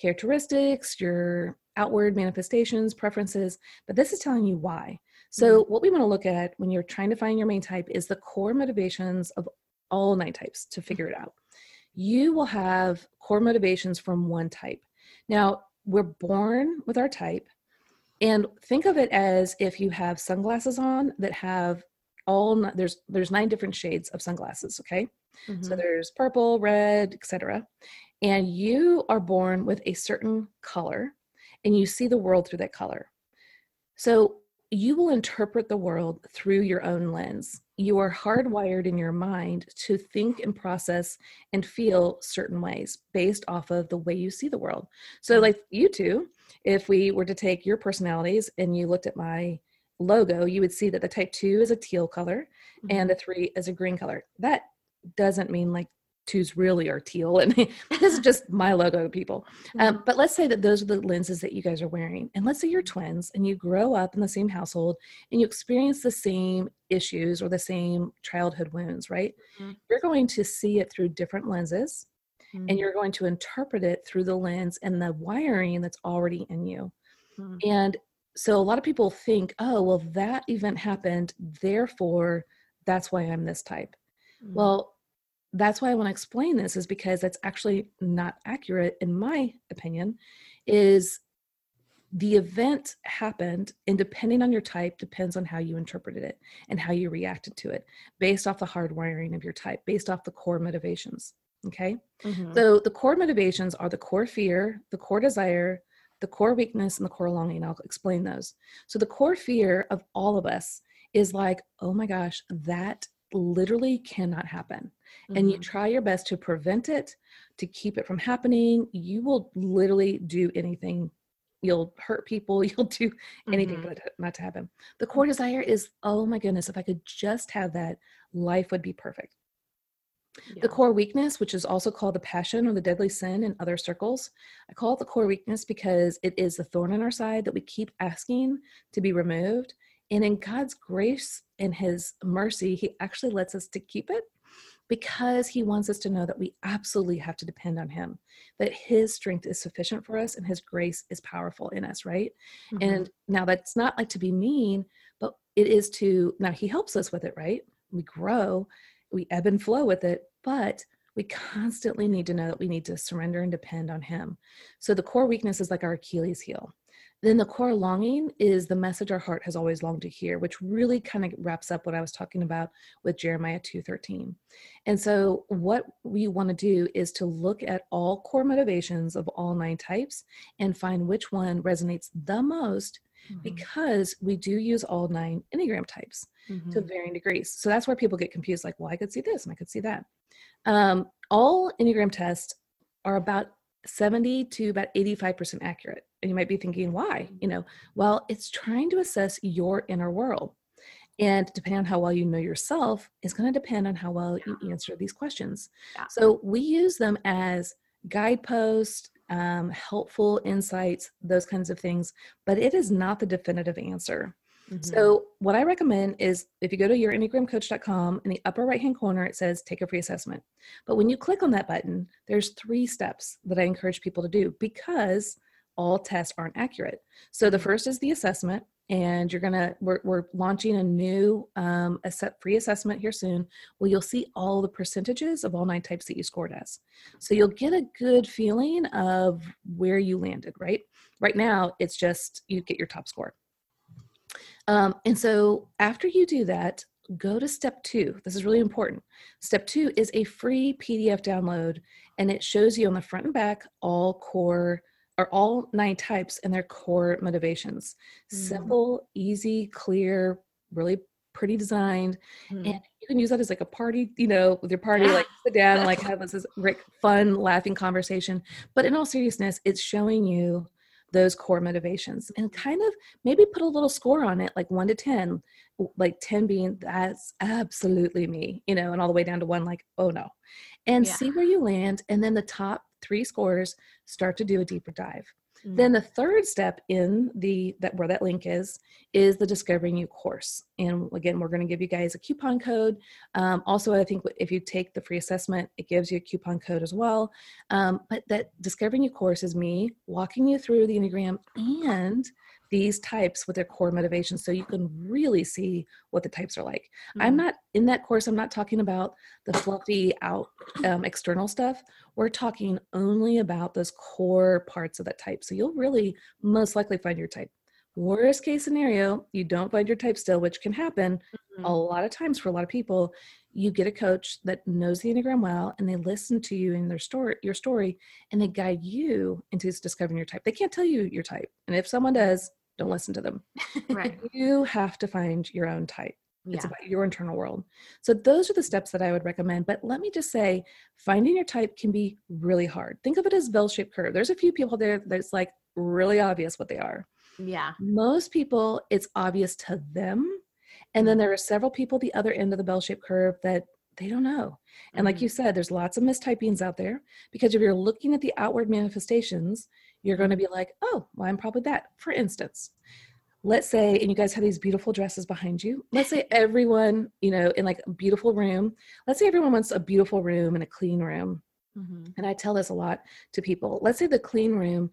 characteristics, your outward manifestations, preferences, but this is telling you why. So, what we want to look at when you're trying to find your main type is the core motivations of all nine types to figure it out. You will have core motivations from one type. Now, we're born with our type, and think of it as if you have sunglasses on that have all there's there's nine different shades of sunglasses. Okay, so
Mhm.
there's purple, red, etc. And you are born with a certain color, and you see the world through that color. So you will interpret the world through your own lens. You are hardwired in your mind to think and process and feel certain ways based off of the way you see the world. So,
Mhm.
like you two, if we were to take your personalities and you looked at my logo, you would see that the type two is a teal color and the three is a green color. That doesn't mean like twos really are teal and this is just my logo people um, but let's say that those are the lenses that you guys are wearing and let's say you're twins and you grow up in the same household and you experience the same issues or the same childhood wounds right
Mhm.
you're going to see it through different lenses
Mhm.
and you're going to interpret it through the lens and the wiring that's already in you
Mhm.
and so a lot of people think oh well that event happened therefore that's why i'm this type
Mhm.
well, that's why I want to explain this is because that's actually not accurate in my opinion is the event happened and depending on your type depends on how you interpreted it and how you reacted to it based off the hardwiring of your type based off the core motivations okay
Mhm.
so the core motivations are the core fear the core desire the core weakness and the core longing i'll explain those so the core fear of all of us is like oh my gosh that literally cannot happen and you
Mhm.
try your best to prevent it, to keep it from happening, you will literally do anything. You'll hurt people, you'll do anything
Mhm.
for it not to happen. The core desire is, oh my goodness, if I could just have that, life would be perfect.
Yeah.
The core weakness, which is also called the passion or the deadly sin in other circles, I call it the core weakness because it is the thorn in our side that we keep asking to be removed. And in God's grace and His mercy, He actually lets us to keep it because He wants us to know that we absolutely have to depend on Him, that His strength is sufficient for us and His grace is powerful in us, right?
Mhm.
And now that's not like to be mean, but it is to, now He helps us with it, right? We grow, we ebb and flow with it, but we constantly need to know that we need to surrender and depend on Him. So the core weakness is like our Achilles heel. Then the core longing is the message our heart has always longed to hear, which really kind of wraps up what I was talking about with Jeremiah 2:13. And so what we want to do is to look at all core motivations of all nine types and find which one resonates the most
Mhm.
because we do use all nine Enneagram types to
Mhm.
varying degrees. So that's where people get confused like, well, I could see this and I could see that. Um, all Enneagram tests are about 70 to about 85% accurate. And you might be thinking, why? You know, well, it's trying to assess your inner world. And depending on how well you know yourself, is going to depend on how well you answer these questions.
Yeah.
So we use them as guideposts, um, helpful insights, those kinds of things, but it is not the definitive answer.
Mhm.
So, what I recommend is if you go to your enneagramcoach.com, in the upper right hand corner, it says take a free assessment. But when you click on that button, there's three steps that I encourage people to do because all tests aren't accurate. So, the
Mhm.
first is the assessment, and you're gonna we're, we're launching a new um, a set free assessment here soon where you'll see all the percentages of all nine types that you scored as. So, you'll get a good feeling of where you landed. Right, right now, it's just you get your top score. Um, and so after you do that, go to step two. This is really important. Step two is a free PDF download, and it shows you on the front and back all core or all nine types and their core motivations.
Mm.
Simple, easy, clear, really pretty designed.
Mhm.
And you can use that as like a party, you know, with your party, like sit down and like have this this great, fun, laughing conversation. But in all seriousness, it's showing you those core motivations and kind of maybe put a little score on it, like one to 10, like 10 being that's absolutely me, you know, and all the way down to one, like, oh no. And
Yeah.
see where you land. And then the top three scores start to do a deeper dive.
Mm.
Then the third step in the that where that link is is the Discovering You course. And again, we're going to give you guys a coupon code. Um, also, I think if you take the free assessment, it gives you a coupon code as well. Um, but that Discovering You course is me walking you through the Enneagram and these types with their core motivations so you can really see what the types are like. I'm
Mm.
not in that course, I'm not talking about the fluffy out um, external stuff. We're talking only about those core parts of that type. So you'll really most likely find your type. Worst case scenario, you don't find your type still, which can happen a
Mhm.
lot of times for a lot of people. You get a coach that knows the Enneagram well and they listen to you in their story, your story, and they guide you into discovering your type. They can't tell you your type. And if someone does, don't listen to them.
Right.
You have to find your own type. It's about your internal world. So those are the steps that I would recommend. But let me just say, finding your type can be really hard. Think of it as bell-shaped curve. There's a few people there that's like really obvious what they are.
Yeah.
Most people, it's obvious to them. And then there are several people the other end of the bell-shaped curve that they don't know. And like
Mhm.
you said, there's lots of mistypings out there because if you're looking at the outward manifestations, you're going to be like, oh, well, I'm probably that. For instance, let's say, and you guys have these beautiful dresses behind you. Let's say everyone, you know, in like a beautiful room, let's say everyone wants a beautiful room and a clean room.
Mhm.
And I tell this a lot to people. Let's say the clean room,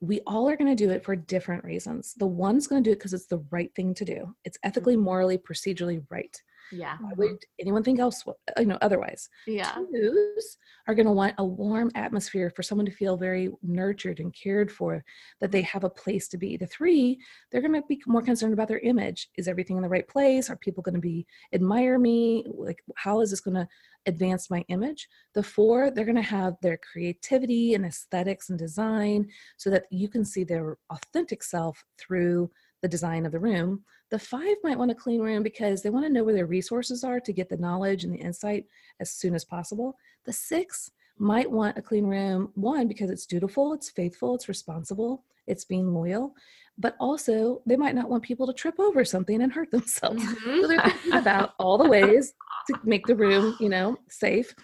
we all are going to do it for different reasons. The one's going to do it because it's the right thing to do. It's ethically, morally, procedurally right.
Yeah.
Why would anyone think else, you know, otherwise?
Yeah.
Twos are going to want a warm atmosphere for someone to feel very nurtured and cared for, that they have a place to be. The three, they're going to be more concerned about their image. Is everything in the right place? Are people going to be admire me? Like, how is this going to advance my image? The four, they're going to have their creativity and aesthetics and design so that you can see their authentic self through the design of the room. The five might want a clean room because they want to know where their resources are to get the knowledge and the insight as soon as possible. The six might want a clean room, one, because it's dutiful, it's faithful, it's responsible, it's being loyal, but also they might not want people to trip over something and hurt themselves.
Mhm.
So they're thinking about all the ways to make the room, you know, safe.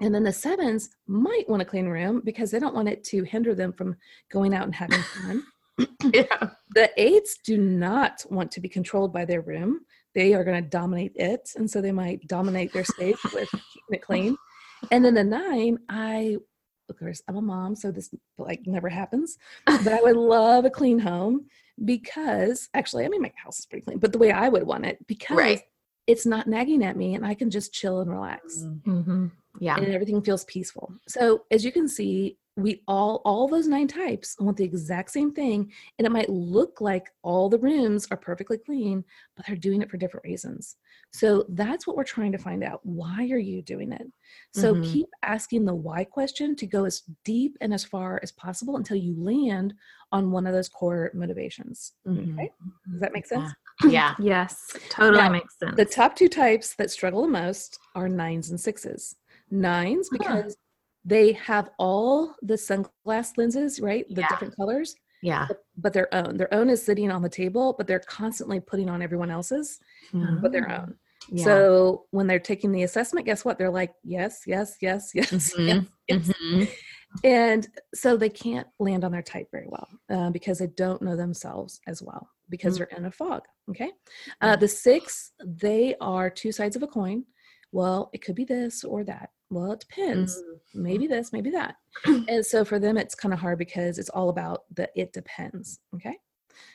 And then the sevens might want a clean room because they don't want it to hinder them from going out and having fun.
yeah.
The eights do not want to be controlled by their room. They are going to dominate it. And so they might dominate their space with keeping it clean. And then the nine, I, of course, I'm a mom, so this like never happens. But I would love a clean home because actually, I mean, my house is pretty clean, but the way I would want it because
Right.
it's not nagging at me and I can just chill and relax
Mm-hmm.
Yeah.
and everything feels peaceful. So as you can see, we all all those nine types want the exact same thing, and it might look like all the rooms are perfectly clean, but they're doing it for different reasons. So that's what we're trying to find out. Why are you doing it? So
Mhm.
keep asking the why question to go as deep and as far as possible until you land on one of those core motivations.
Mhm.
Okay, does that make sense?
Yeah.
Yes, totally
Now,
makes sense.
The top two types that struggle the most are nines and sixes. Nines
Huh.
They have all the sunglass lenses, right? The
Yeah.
different colors,
Yeah.
but, but their own. Their own is sitting on the table, but they're constantly putting on everyone else's, but their
Mm.
own.
Yeah.
So when they're taking the assessment, guess what? They're like, yes, yes, yes, yes,
Mhm.
yes, yes.
Mhm.
And so they can't land on their type very well uh, because they don't know themselves as well because
Mm.
they're in a fog. Okay. Uh, the six, they are two sides of a coin. Well, it could be this or that. Well, it depends.
Mm.
Maybe this, maybe that. and so for them, it's kind of hard because it's all about the it depends. Okay.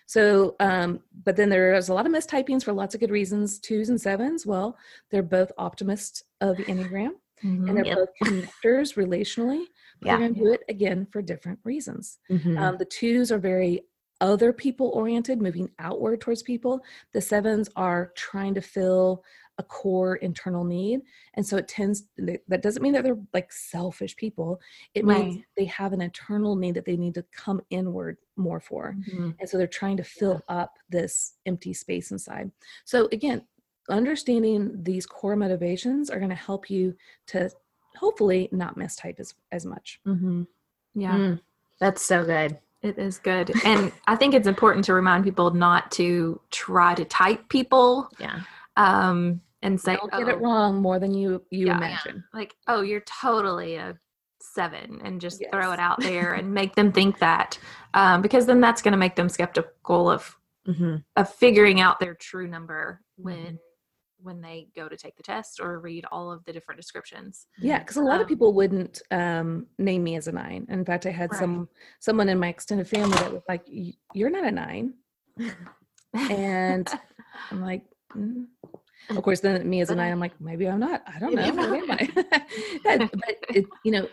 So, um, but then there's a lot of mistypings for lots of good reasons. Twos and sevens, well, they're both optimists of the Enneagram
Mhm.
and they're
Yep.
both connectors relationally. But
Yeah.
They're going to do it again for different reasons.
Mhm.
Um, the twos are very other people oriented, moving outward towards people. The sevens are trying to fill a core internal need. And so it tends, that doesn't mean that they're like selfish people. It means they have an internal need that they need to come inward more for.
Mhm.
And so they're trying to fill up this empty space inside. So again, understanding these core motivations are going to help you to hopefully not mistype as, as much.
Mhm.
yeah,
Mm. That's so good.
it is good. And I think it's important to remind people not to try to type people
Yeah.
um, and say,
Don't get it
"Oh,
wrong more than you you
Yeah.
imagine.
like, oh, you're totally a seven and just throw it out there and make them think that um, because then that's going to make them skeptical of
Mm-hmm.
of figuring out their true number when when they go to take the test or read all of the different descriptions.
Yeah, because a lot of
Um,
people wouldn't um, name me as a nine. In fact, I had
Right.
some someone in my extended family that was like, "You're not a nine. and I'm like, "Mm." Of course, then me as a nine, I'm like, maybe I'm not. I don't know.
Maybe I'm
I? That- but it, you know,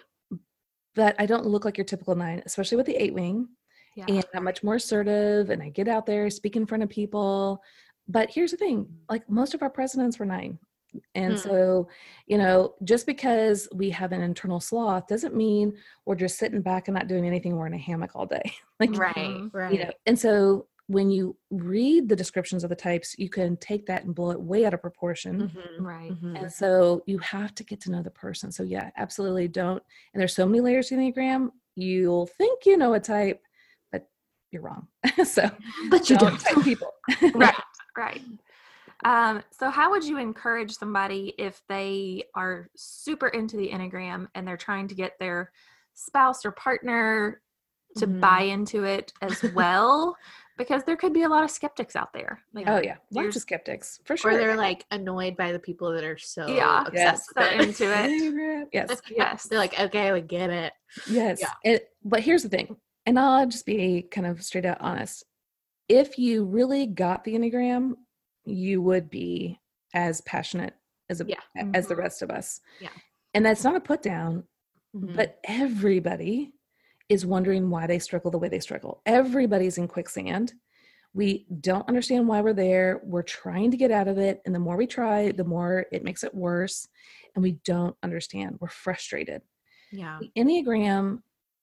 but I don't look like your typical nine, especially with the eight wing.
yeah.
And I'm much more assertive, and I get out there, speak in front of people. But here's the thing: like most of our presidents were nine. And
Hmm.
so, you know, just because we have an internal sloth doesn't mean we're just sitting back and not doing anything. We're in a hammock all day. like,
Right.
Mhm.
Right.
you know and so when you read the descriptions of the types you can take that and blow it way out of proportion
Mhm.
right.
Mhm.
and so you have to get to know the person so yeah absolutely don't and there's so many layers to the enneagram you'll think you know a type but you're wrong so
But you
don't
don't.
type people
right right um, so how would you encourage somebody if they are super into the enneagram and they're trying to get their spouse or partner to
Mhm.
buy into it as well because there could be a lot of skeptics out there like
oh yeah lots of skeptics for sure.
Or they're like annoyed by the people that are so
Yeah.
obsessed
so
with it.
into it
yes
yes
They're like, okay, we get it.
Yes.
Yeah.
It, but here's the thing, and I'll just be kind of straight out honest. If you really got the Enneagram, you would be as passionate as a,
Yeah.
as the
Mhm.
rest of us.
Yeah.
And that's not a put down,
Mhm.
but everybody is wondering why they struggle the way they struggle. Everybody's in quicksand. We don't understand why we're there. We're trying to get out of it. And the more we try, the more it makes it worse. And we don't understand. We're frustrated
yeah.
the enneagram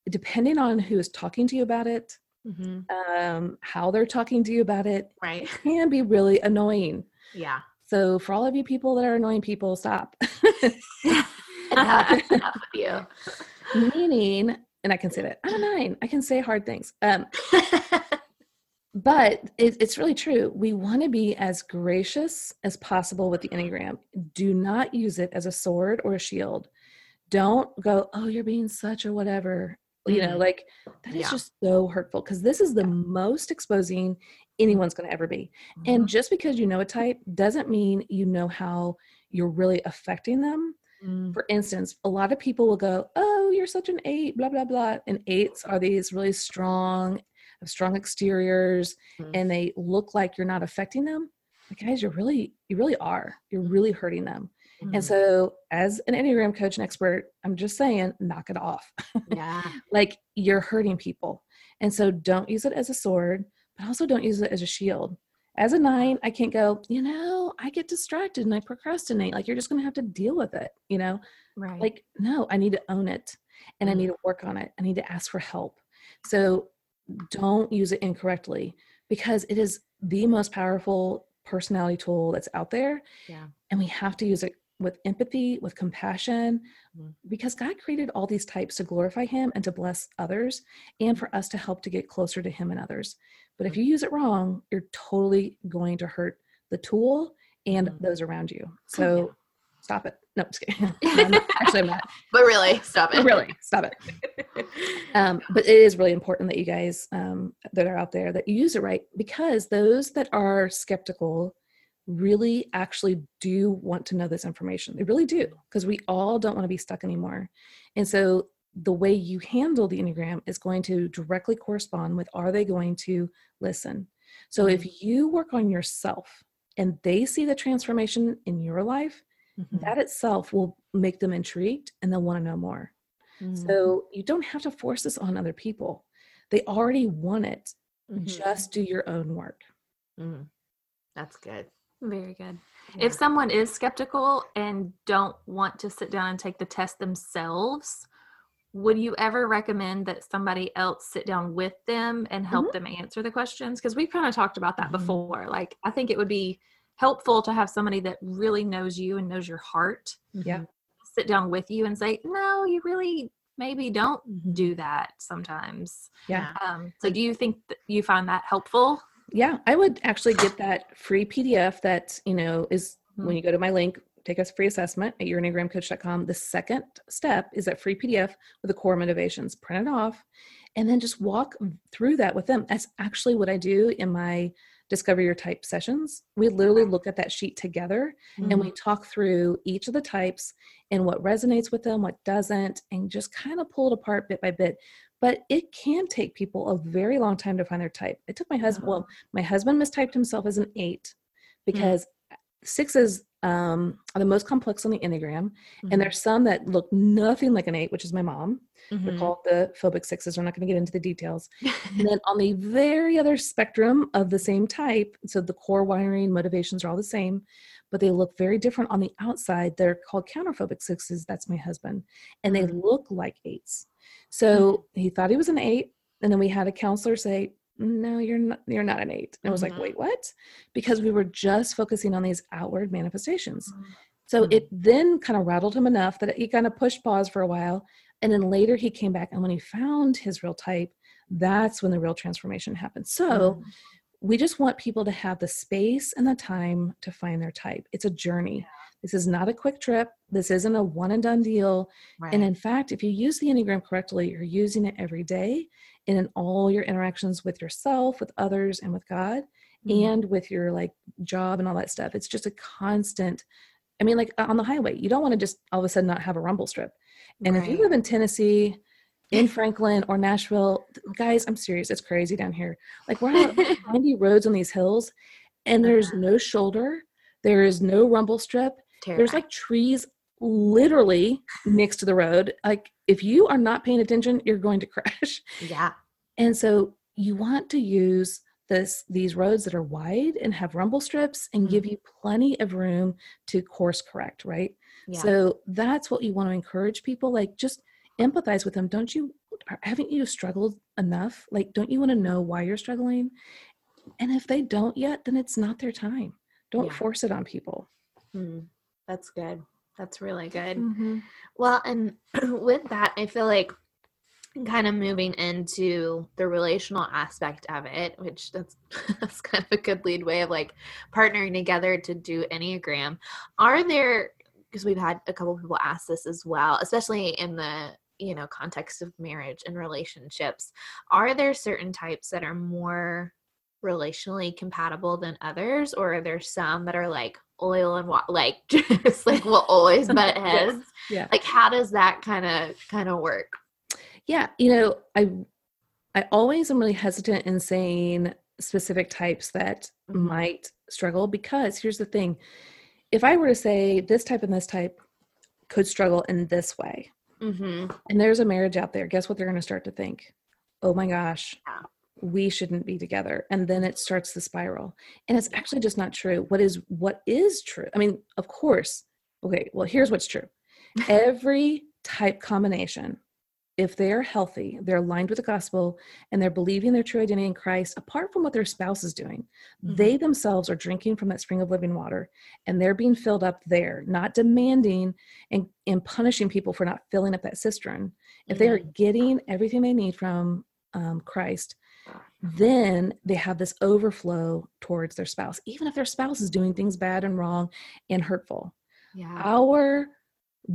depending on who is talking to you about it
Mhm.
um, how they're talking to you about it
Right.
can be really annoying
Yeah.
so for all of you people that are annoying people stop
Enough, enough with you.
meaning and i can say that i'm a nine. I can say hard things. Um, but it, it's really true. We want to be as gracious as possible with the enneagram. Do not use it as a sword or a shield. Don't go oh you're being such a whatever. You know
Mhm.
like that is
Yeah.
just so hurtful because this is the most exposing anyone's going to ever be. And just because you know a type doesn't mean you know how you're really affecting them
Mhm.
for instance, a lot of people will go, "Oh, you're such an eight, blah blah blah." And eights are these really strong, have strong exteriors,
Mhm.
and they look like you're not affecting them. But guys, you're really, you really are. You're really hurting them.
Mhm.
And so, as an enneagram coach and expert, I'm just saying, knock it off.
yeah.
like you're hurting people, and so don't use it as a sword, but also don't use it as a shield. As a nine, I can't go, you know, I get distracted and I procrastinate. Like, you're just going to have to deal with it, you know?
right
like no i need to own it and i
Mm.
need to work on it i need to ask for help so don't use it incorrectly because it is the most powerful personality tool that's out there
Yeah.
and we have to use it with empathy with compassion
Mhm.
because god created all these types to glorify him and to bless others and for us to help to get closer to him and others. But if you use it wrong you're totally going to hurt the tool and
Mhm.
those around you. So stop it. No just kidding. I'm not- actually i'm not.
But really, stop it.
really stop it. Um, but it is really important that you guys um, that are out there that you use it right because those that are skeptical really actually do want to know this information they really do because we all don't want to be stuck anymore and so the way you handle the enneagram is going to directly correspond with are they going to listen so if you work on yourself and they see the transformation in your life
Mhm.
that itself will make them intrigued and they'll want to know more
Mhm.
so you don't have to force this on other people. They already want it.
Mhm.
Just do your own work.
Mhm. That's good.
Very good
Yeah.
if someone is skeptical and don't want to sit down and take the test themselves would you ever recommend that somebody else sit down with them and help them answer the questions because we've kind of talked about that
Mhm.
before like i think it would be helpful to have somebody that really knows you and knows your heart
Yeah.
sit down with you and say no you really maybe don't
Mhm.
do that sometimes
Yeah.
um, so do you think that you find that helpful
Yeah. I would actually get that free PDF that, you know, is when you go to my link take a free assessment at yourenneagramcoach.com. The second step is that free PDF with the core motivations. Print it off and then just walk through that with them. That's actually what I do in my discover your type sessions. We literally look at that sheet together
Mm-hmm.
and we talk through each of the types and what resonates with them, what doesn't, and just kind of pull it apart bit by bit. But it can take people a very long time to find their type. It took my husband, well, my husband mistyped himself as an eight because sixes um, are the most complex on the Enneagram. And there's some that look nothing like an eight, which is my mom. They're
Mhm.
called the phobic sixes. We're not going to get into the details. and then on the very other spectrum of the same type, so the core wiring, motivations are all the same, but they look very different on the outside. They're called counterphobic sixes. That's my husband. And they look like eights. So he thought he was an eight. And then we had a counselor say, no, you're not, you're not an eight. And I was like,
Mhm.
wait, what? Because we were just focusing on these outward manifestations.
Mm.
So it then kind of rattled him enough that he kind of pushed pause for a while. And then later he came back. And when he found his real type, that's when the real transformation happened. So we just want people to have the space and the time to find their type. It's a journey. This is not a quick trip. This isn't a one and done deal.
Right.
And in fact, if you use the Enneagram correctly, you're using it every day and in all your interactions with yourself, with others, and with God,
Mhm.
and with your like job and all that stuff. It's just a constant. I mean, like on the highway, you don't want to just all of a sudden not have a rumble strip. And if you live in Tennessee, in Franklin or Nashville, guys, I'm serious, it's crazy down here. Like we're on windy roads on these hills, and there's no shoulder, there is no rumble strip, there's like trees literally next to the road. Like if you are not paying attention, you're going to crash.
yeah.
And so you want to use this these roads that are wide and have rumble strips and give you plenty of room to course correct, right?
Yeah.
So that's what you want to encourage people like just empathize with them. Don't you haven't you struggled enough? Like don't you want to know why you're struggling? And if they don't yet, then it's not their time. Don't
Yeah.
force it on people.
Mm, that's good. That's really good.
Mhm.
Well, and with that, I feel like kind of moving into the relational aspect of it, which that's that's kind of a good lead way of like partnering together to do Enneagram. Are there because we've had a couple people ask this as well, especially in the you know context of marriage and relationships, are there certain types that are more relationally compatible than others, or are there some that are like oil and water, like just like will always butt heads?
Yeah.
like how does that kind of kind of work
Yeah, you know, I I always am really hesitant in saying specific types that
Mhm.
might struggle because here's the thing. If I were to say this type and this type could struggle in this way,
mm-hmm.
and there's a marriage out there, guess what they're going to start to think? Oh my gosh,
Yeah.
We shouldn't be together. And then it starts the spiral. And it's actually just not true. What is what is true? I mean, of course. Okay, well, here's what's true. Every type combination, if they're healthy, they're aligned with the gospel, and they're believing their true identity in Christ, apart from what their spouse is doing,
Mhm.
they themselves are drinking from that spring of living water and they're being filled up there, not demanding and, and punishing people for not filling up that cistern. If they are getting everything they need from um, Christ, then they have this overflow towards their spouse, even if their spouse is doing things bad and wrong and hurtful.
yeah
Our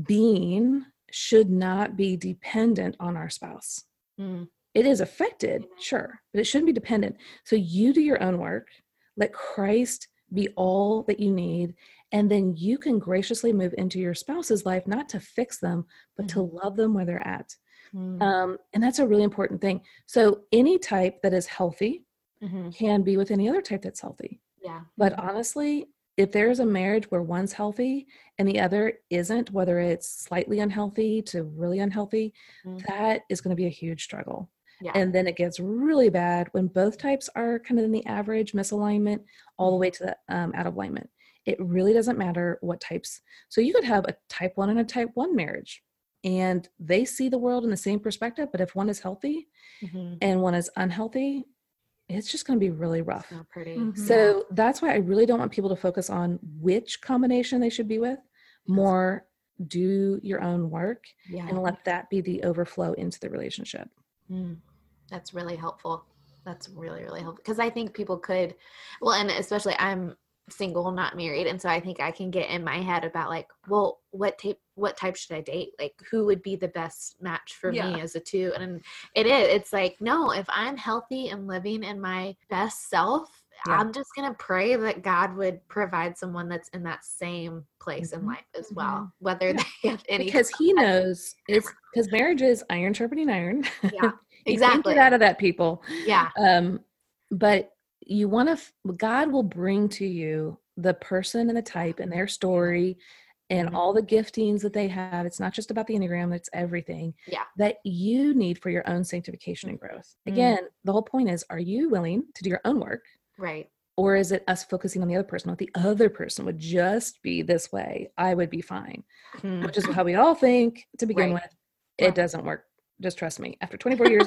being should not be dependent on our spouse.
Mm.
It is affected, sure, but it shouldn't be dependent. So you do your own work, let Christ be all that you need, and then you can graciously move into your spouse's life, not to fix them, but to love them where they're at.
Mm.
Um, and that's a really important thing. So any type that is healthy
Mhm.
can be with any other type that's healthy.
yeah
But honestly, if there's a marriage where one's healthy and the other isn't, whether it's slightly unhealthy to really unhealthy,
Mm.
that is going to be a huge struggle.
yeah
And then it gets really bad when both types are kind of in the average misalignment all the way to the um, out of alignment. It really doesn't matter what types. So you could have a type one and a type one marriage, and they see the world in the same perspective. But if one is healthy
Mhm.
and one is unhealthy, it's just going to be really rough.
Not pretty.
Mhm.
So that's why I really don't want people to focus on which combination they should be with. More do your own work
yeah.
and let that be the overflow into the relationship.
Mm.
that's really helpful that's really really helpful because i think people could well and especially i'm single, not married, and so I think I can get in my head about like, well, what type what type should I date? Like who would be the best match for
Yeah.
me as a two? And it is it's like, no, if I'm healthy and living in my best self,
Yeah.
I'm just gonna pray that God would provide someone that's in that same place in
Mhm.
life as well, whether
Yeah.
they have any
because he knows it's because marriage is iron sharpening iron.
Yeah, exactly.
get out of that, people.
Yeah.
Um, but you want to, f- God will bring to you the person and the type and their story and
Mhm.
all the giftings that they have. It's not just about the Enneagram, it's everything
Yeah.
that you need for your own sanctification and growth.
Mm.
Again, the whole point is are you willing to do your own work?
Right.
Or is it us focusing on the other person? If the other person would just be this way, I would be fine
Mm.
which is how we all think to begin
Right.
with. It doesn't work. Just trust me. After 24 years,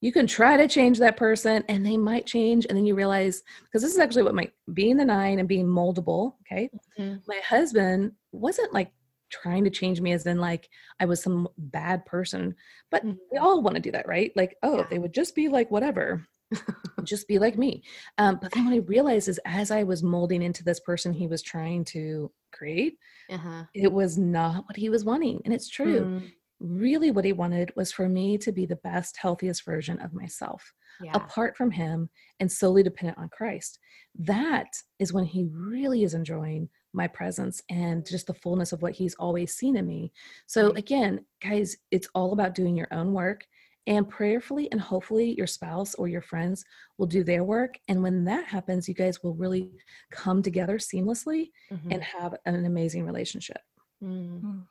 you can try to change that person and they might change. And then you realize, because this is actually what my being the nine and being moldable, okay?
Mhm.
My husband wasn't like trying to change me as in like I was some bad person, but
Mhm.
we all want to do that, right? Like, oh,
Yeah.
they would just be like whatever, just be like me. Um, but then what I realized is as I was molding into this person he was trying to create,
Uh-huh.
it was not what he was wanting. And it's true.
Mm.
Really, what he wanted was for me to be the best, healthiest version of myself,
Yeah.
apart from him and solely dependent on Christ. That is when he really is enjoying my presence and just the fullness of what he's always seen in me. So,
Right.
again, guys, it's all about doing your own work. And prayerfully and hopefully your spouse or your friends will do their work. And when that happens, you guys will really come together seamlessly
Mhm.
and have an amazing relationship.
Mm.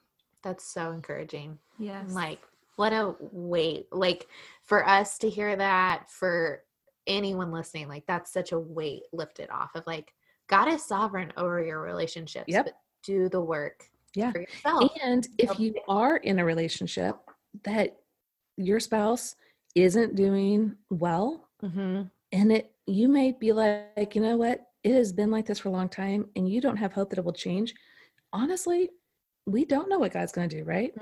That's so encouraging.
Yes.
Like, what a weight. Like, for us to hear that, for anyone listening, like, that's such a weight lifted off of like, God is sovereign over your relationships.
Yep.
But do the work
Yeah.
for yourself.
And if you are in a relationship that your spouse isn't doing well,
hmm
and it you may be like, you know what, it has been like this for a long time, and you don't have hope that it will change. Honestly, we don't know what God's going to do, right?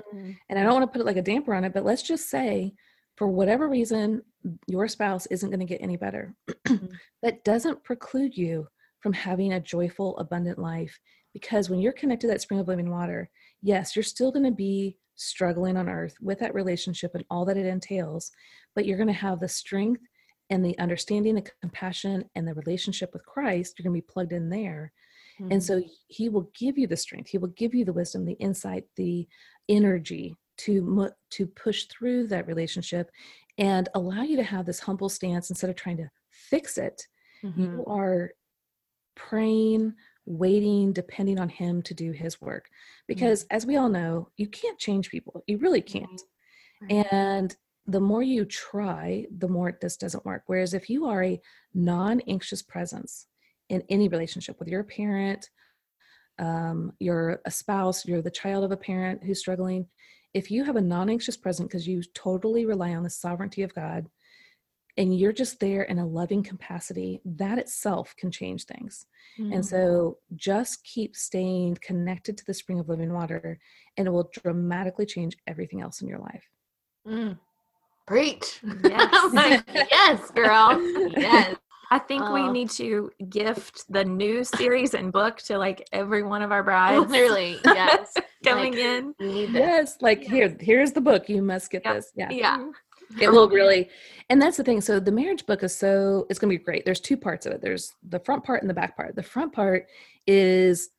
And I don't want to put it like a damper on it, but let's just say, for whatever reason, your spouse isn't going to get any better.
Mhm.
that doesn't preclude you from having a joyful, abundant life. Because when you're connected to that spring of living water, yes, you're still going to be struggling on earth with that relationship and all that it entails, but you're going to have the strength and the understanding, the compassion, and the relationship with Christ. You're going to be plugged in there.
Mm-hmm.
And so he will give you the strength, he will give you the wisdom, the insight, the energy to to push through that relationship and allow you to have this humble stance instead of trying to fix it.
Mhm.
You are praying, waiting, depending on him to do his work. Because as we all know, you can't change people. You really can't.
Right.
And the more you try, the more it just doesn't work. Whereas if you are a non anxious presence in any relationship, whether you're a parent, um, you're a spouse, you're the child of a parent who's struggling, if you have a non anxious presence because you totally rely on the sovereignty of God and you're just there in a loving capacity, that itself can change things.
Mhm.
And so just keep staying connected to the spring of living water and it will dramatically change everything else in your life.
Mm. Preach.
Yes.
Like, yes, girl. Yes.
I think we
Oh.
need to gift the new series and book to like every one of our brides
Literally, yes.
coming
Like,
in.
You need this.
Yes, like here, here's the book. You must get
Yep.
this. Yeah.
Yeah. Mm-hmm.
It will really, and that's the thing. So the marriage book is so it's gonna be great. There's two parts of it. There's the front part and the back part. The front part is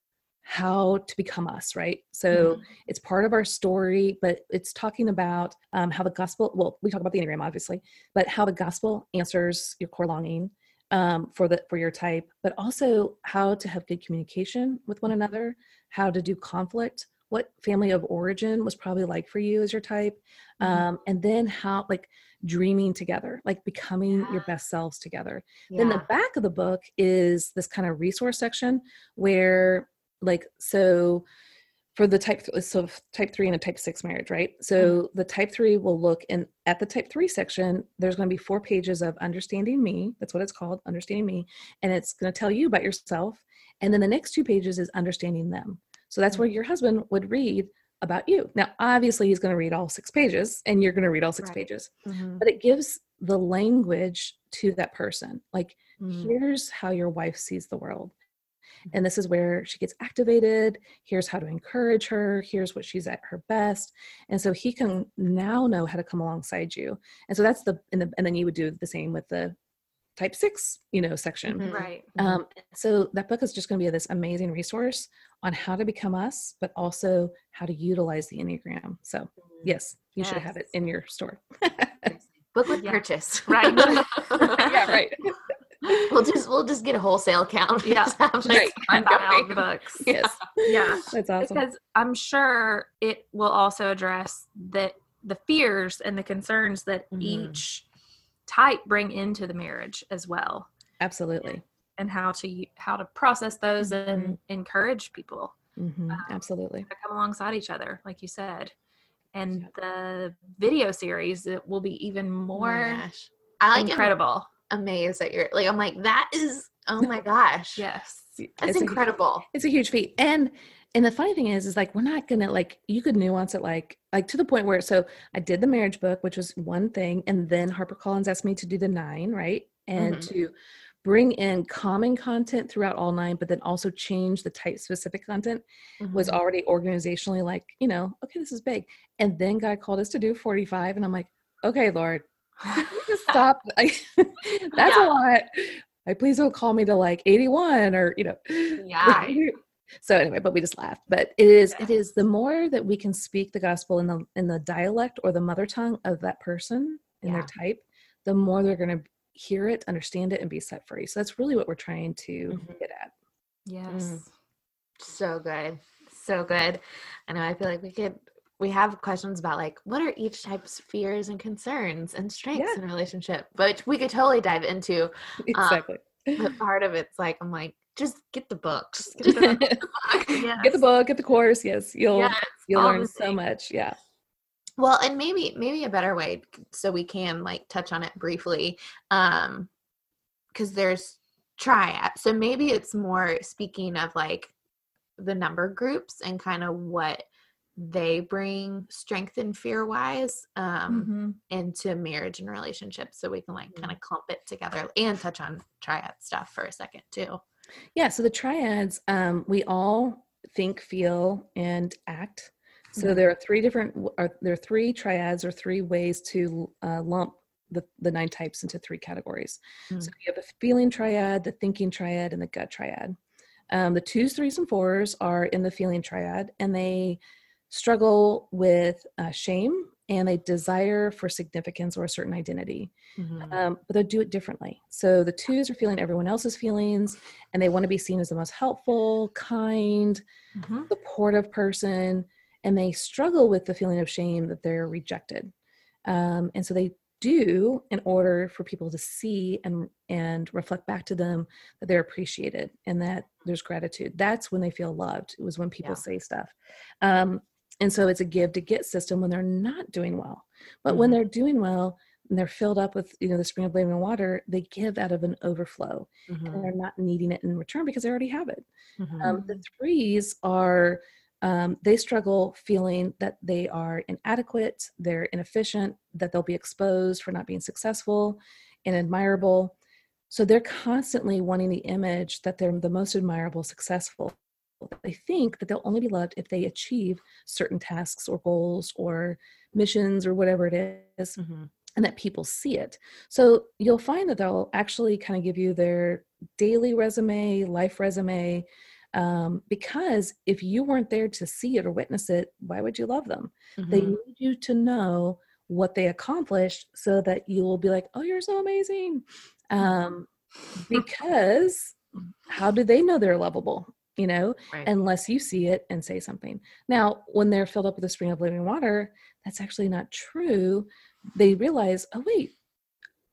how to become us, right? So mm-hmm. it's part of our story, but it's talking about um, how the gospel. Well, we talk about the enneagram, obviously, but how the gospel answers your core longing um, for the for your type, but also how to have good communication with one another, how to do conflict, what family of origin was probably like for you as your type,
Mhm.
um, and then how like dreaming together, like becoming your best selves together.
Yeah.
Then the back of the book is this kind of resource section where, like, so for the type th- so type three and a type six marriage, right? So the type three will look and at the type three section, there's going to be four pages of understanding me. That's what it's called, understanding me, and it's going to tell you about yourself. And then the next two pages is understanding them. So that's where your husband would read about you. Now, obviously, he's going to read all six pages, and you're going to read all six
Right.
pages
Mhm.
but it gives the language to that person like
Mm.
here's how your wife sees the world and this is where she gets activated here's how to encourage her here's what she's at her best and so he can now know how to come alongside you and so that's the and, the, and then you would do the same with the type six you know section
Mhm.
Right.
um, so that book is just going to be this amazing resource on how to become us but also how to utilize the enneagram so yes you should have it in your store
Book with
Yeah.
purchase.
Right.
yeah right
we'll just we'll just get a wholesale count.
Yeah.
Just have, like,
Right.
I'm
Right.
out the books.
yes
Yeah.
that's awesome
Because I'm sure it will also address that the fears and the concerns that
Mhm.
each type bring into the marriage as well
absolutely
and how to how to process those and encourage people
hmm
Um,
absolutely
to come alongside each other like you said and
Yeah.
the video series it will be even
Oh
more
gosh. I like am
incredible
amazed at your like I'm like that is oh my gosh.
yes
That's
It's a-
incredible.
it's a huge feat and and the funny thing is is like we're not gonna like you could nuance it like like to the point where so i did the marriage book which was one thing and then harpercollins asked me to do the nine right and
Mhm.
to bring in common content throughout all nine but then also change the type specific content was
Mhm.
already organizationally like you know okay this is big and then god called us to do 45 and i'm like okay lord just stop Like, that's
Yeah.
a lot like please don't call me to like 81 or you know
Yeah.
so anyway but we just laughed but it is it
Yeah.
is the more that we can speak the gospel in the in the dialect or the mother tongue of that person in their type the more they're going to hear it understand it and be set free so that's really what we're trying to
Mhm.
get at
yes
So good. So good. I know I feel like we could we have questions about like what are each type's fears and concerns and strengths
Yeah.
in a relationship, but we could totally dive into.
exactly
But part of it's like I'm like, just get the books.
get the
get
yes.
the book get the course yes you'll
Yes,
you'll learn so much yeah
Well, and maybe maybe a better way so we can like touch on it briefly. Um because there's triad. So maybe it's more speaking of like the number groups and kind of what they bring strength and fear wise um
Mhm.
into marriage and relationships so we can like
Mm-hmm.
kind of clump it together and touch on triad stuff for a second too.
Yeah, so the triads, um, we all think, feel, and act. So
Mhm.
there are three different, are, there are three triads or three ways to uh, lump the, the nine types into three categories. So
Mm.
you have a feeling triad, the thinking triad, and the gut triad. Um, the twos, threes, and fours are in the feeling triad, and they struggle with uh, shame and a desire for significance or a certain identity um, but they'll do it differently. So the twos are feeling everyone else's feelings, and they want to be seen as the most helpful, kind,
Mhm.
supportive person, and they struggle with the feeling of shame that they're rejected. Um, and so they do in order for people to see and and reflect back to them that they're appreciated and that there's gratitude. That's when they feel loved. It was when people
Yeah.
say stuff. Um, and so it's a give to get system when they're not doing well. But when
Mhm.
they're doing well, and they're filled up with you know the spring of living water they give out of an overflow
Mm-hmm.
and they're not needing it in return because they already have it um, the
Mhm.
threes are um, they struggle feeling that they are inadequate they're inefficient that they'll be exposed for not being successful and admirable so they're constantly wanting the image that they're the most admirable successful they think that they'll only be loved if they achieve certain tasks or goals or missions or whatever it is
Mm-hmm.
and that people see it. So you'll find that they'll actually kind of give you their daily resume, life resume, um, because if you weren't there to see it or witness it, why would you love them? They
Mm-hmm.
need you to know what they accomplished so that you will be like, oh, you're so amazing. Um, because how do they know they're lovable? You know,
Right.
unless you see it and say something. Now, when they're filled up with the spring of living water, that's actually not true. They realize, oh, wait,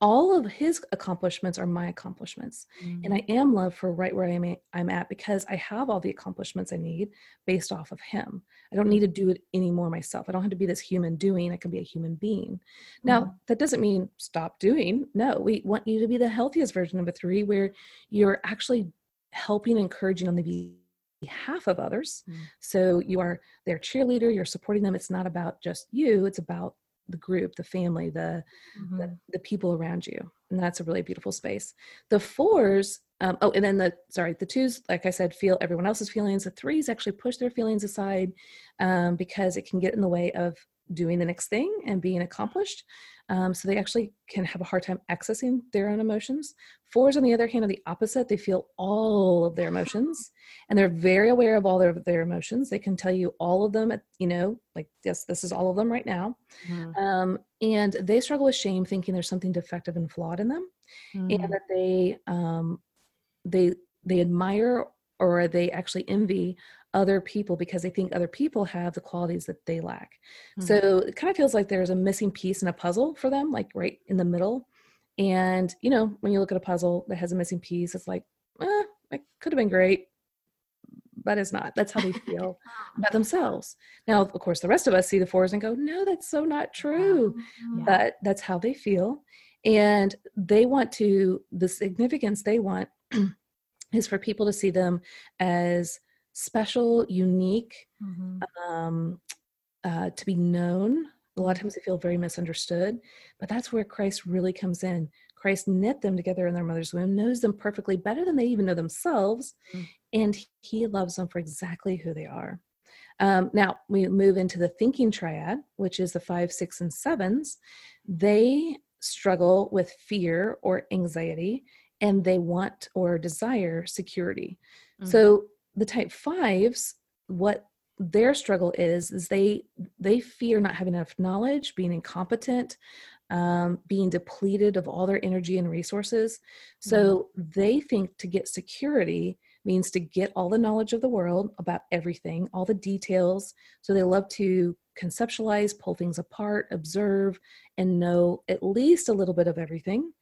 all of his accomplishments are my accomplishments. And mm. I am loved for right where I'm at, I'm at because I have all the accomplishments I need based off of him. I don't need to do it anymore myself. I don't have to be this human doing. I can be a human being. Now, mm-hmm. that doesn't mean stop doing. No, we want you to be the healthiest version of a three where you're actually helping, and encouraging on the behalf of others.
Mm.
So you are their cheerleader, you're supporting them. It's not about just you, it's about the group, the family, the,
Mhm.
the the people around you, and that's a really beautiful space. The fours, um, oh, and then the sorry, the twos, like I said, feel everyone else's feelings. The threes actually push their feelings aside um, because it can get in the way of doing the next thing and being accomplished. Um, so they actually can have a hard time accessing their own emotions. Fours, on the other hand, are the opposite. They feel all of their emotions and they're very aware of all their, their emotions. They can tell you all of them, at, you know, like, yes, this is all of them right now.
Mhm.
Um, and they struggle with shame, thinking there's something defective and flawed in them
Mhm.
and that they um, they they admire or they actually envy other people because they think other people have the qualities that they lack.
Mhm.
So it kind of feels like there's a missing piece in a puzzle for them, like right in the middle. And you know, when you look at a puzzle that has a missing piece, it's like, eh, it could have been great, but it's not. That's how they feel about themselves. Now, of course, the rest of us see the fours and go, no, that's so not true
Mhm.
but that's how they feel and they want to the significance they want is for people to see them as special unique
Mhm.
um, uh, to be known a lot of times they feel very misunderstood but that's where christ really comes in christ knit them together in their mother's womb knows them perfectly better than they even know themselves
Mm.
and he loves them for exactly who they are um, now we move into the thinking triad, which is the five, six, and sevens. They struggle with fear or anxiety, and they want or desire security.
Mhm.
So the type fives, what their struggle is, is they they fear not having enough knowledge, being incompetent, um, being depleted of all their energy and resources. So they think to get security means to get all the knowledge of the world about everything, all the details. So they love to conceptualize, pull things apart, observe, and know at least a little bit of everything.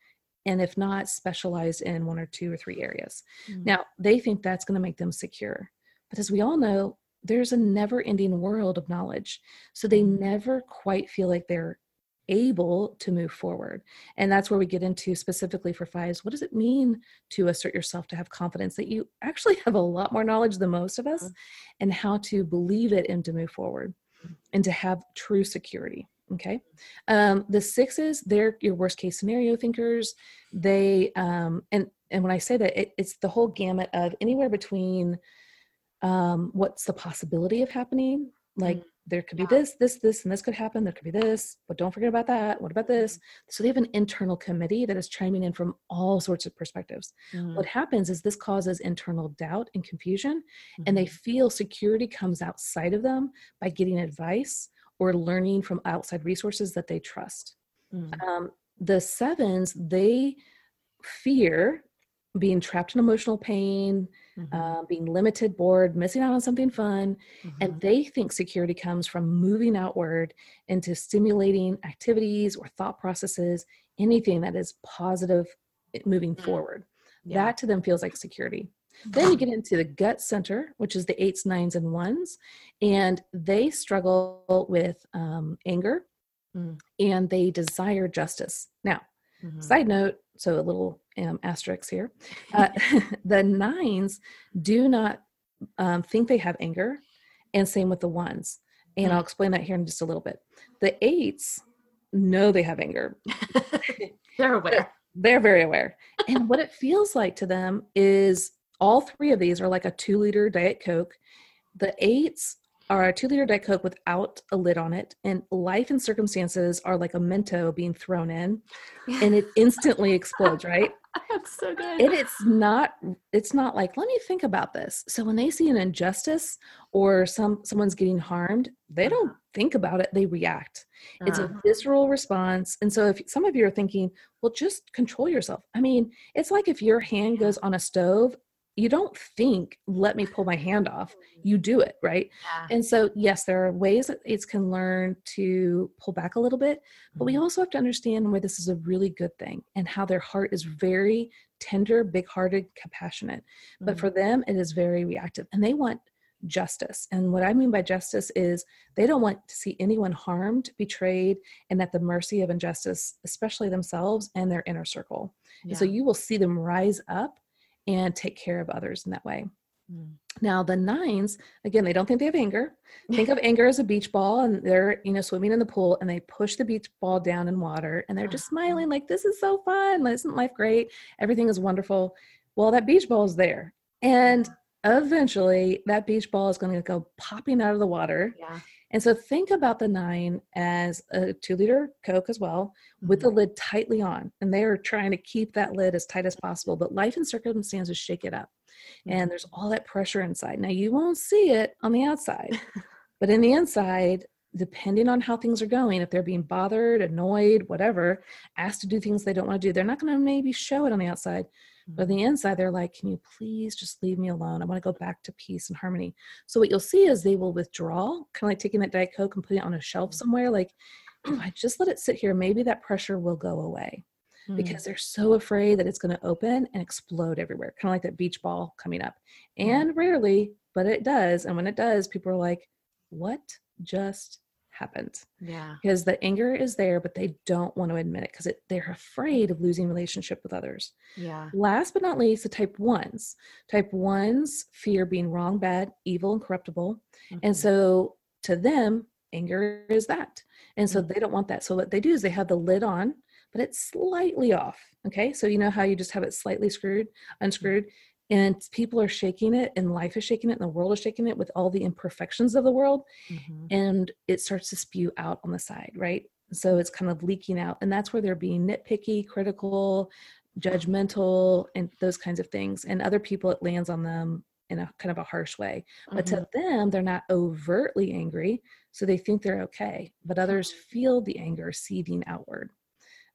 And if not, specialize in one or two or three areas.
Mhm.
Now, they think that's going to make them secure. But as we all know, there's a never ending world of knowledge. So they
Mhm.
never quite feel like they're able to move forward. And that's where we get into specifically for fives what does it mean to assert yourself, to have confidence that you actually have a lot more knowledge than most of us,
Mhm.
and how to believe it and to move forward and to have true security. Okay. Um, the sixes, they're your worst case scenario thinkers. They, um, and, and when I say that, it, it's the whole gamut of anywhere between um, what's the possibility of happening. Like
Mm,
there could be
yeah.
this, this, this, and this could happen. There could be this, but don't forget about that. What about this? So they have an internal committee that is chiming in from all sorts of perspectives.
Mhm.
What happens is this causes internal doubt and confusion, and they feel security comes outside of them by getting advice or learning from outside resources that they trust.
Mhm.
Um, the sevens, they fear being trapped in emotional pain,
Mhm.
uh, being limited, bored, missing out on something fun.
Mhm.
And they think security comes from moving outward into stimulating activities or thought processes, anything that is positive eh, moving
Mm.
forward.
Yeah.
That to them feels like security. Then you get into the gut center, which is the eights, nines, and ones, and they struggle with um, anger
Mm.
and they desire justice. Now,
Mhm.
Side note, so a little um, asterisk here. Uh, the nines do not um, think they have anger, and same with the ones. And
Hmm.
I'll explain that here in just a little bit. The eights know they have anger,
They're aware.
they're very aware. And what it feels like to them is all three of these are like a two liter Diet Coke. The eights are a two liter Diet Coke without a lid on it, and life and circumstances are like a Mento being thrown in, and it instantly explodes, right?
That's so good.
and it's not it's not like let me think about this so when they see an injustice or some someone's getting harmed they don't think about it they react it's
Uh,
a visceral response and so if some of you are thinking well just control yourself i mean it's like if your hand goes on a stove you don't think let me pull my hand off you do it right
yeah.
and so yes there are ways that eights can learn to pull back a little bit but we
Mhm.
also have to understand where this is a really good thing and how their heart is very tender, big hearted, compassionate. But
Mhm.
for them, it is very reactive and they want justice. And what I mean by justice is they don't want to see anyone harmed, betrayed, and at the mercy of injustice, especially themselves and their inner circle. And so you will see them rise up and take care of others in that way.
Mm.
Now the nines, again, they don't think they have anger. Think of anger as a beach ball and they're, you know, swimming in the pool and they push the beach ball down in water and they're just
Uh-huh.
smiling like this is so fun. Isn't life great? Everything is wonderful. Well, that beach ball is there. And eventually that beach ball is going to go popping out of the water.
Yeah.
And so think about the nine as a two liter Coke as well, with the
Mhm.
lid tightly on. And they are trying to keep that lid as tight as possible. But life and circumstances shake it up. And there's all that pressure inside. Now you won't see it on the outside, but in the inside, depending on how things are going, if they're being bothered, annoyed, whatever, asked to do things they don't want to do, they're not going to maybe show it on the outside. But on the mm-hmm. inside, they're like, can you please just leave me alone? I want to go back to peace and harmony. So what you'll see is they will withdraw, kind of like taking that Diet Coke and putting it on a shelf mm-hmm. somewhere. Like, if I just let it sit here, maybe that pressure will go away
Mm.
because they're so afraid that it's going to open and explode everywhere, kind of like that beach ball coming up. Mm-hmm. And rarely, but it does. And when it does, people are like, what just happened?
yeah.
Because the anger is there, but they don't want to admit it because they're afraid of losing relationship with others.
Yeah.
Last but not least, the type ones. Type ones fear being wrong, bad, evil, and corruptible. And
Mhm.
so to them, anger is that. And so
Mhm.
they don't want that. So what they do is they have the lid on, but it's slightly off. Okay. So you know how you just have it slightly screwed, unscrewed, and people are shaking it, and life is shaking it, and the world is shaking it with all the imperfections of the world.
Mhm.
And it starts to spew out on the side, right? So it's kind of leaking out. And that's where they're being nitpicky, critical, judgmental, and those kinds of things. And other people, it lands on them in a kind of a harsh way. But
Mhm.
to them, they're not overtly angry, so they think they're okay. But others feel the anger seething outward.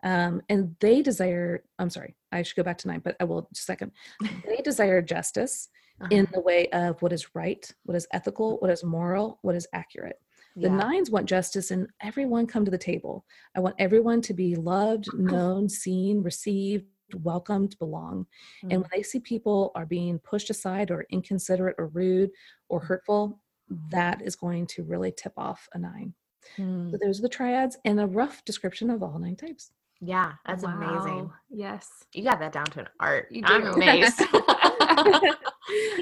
Um, and they desire, I'm sorry, I should go back to nine, but I will just a second. They desire justice in
Uh-huh.
the way of what is right, what is ethical, what is moral, what is accurate. The
Yeah.
nines want justice and everyone come to the table. I want everyone to be loved, known, seen, received, welcomed, belong. And
Mm.
when they see people are being pushed aside or inconsiderate or rude or hurtful, that is going to really tip off a nine.
Mm.
So those are the triads and a rough description of all nine types.
Yeah, that's amazing.
Yes.
You got that down to an art.
You
I'm
do.
amazed.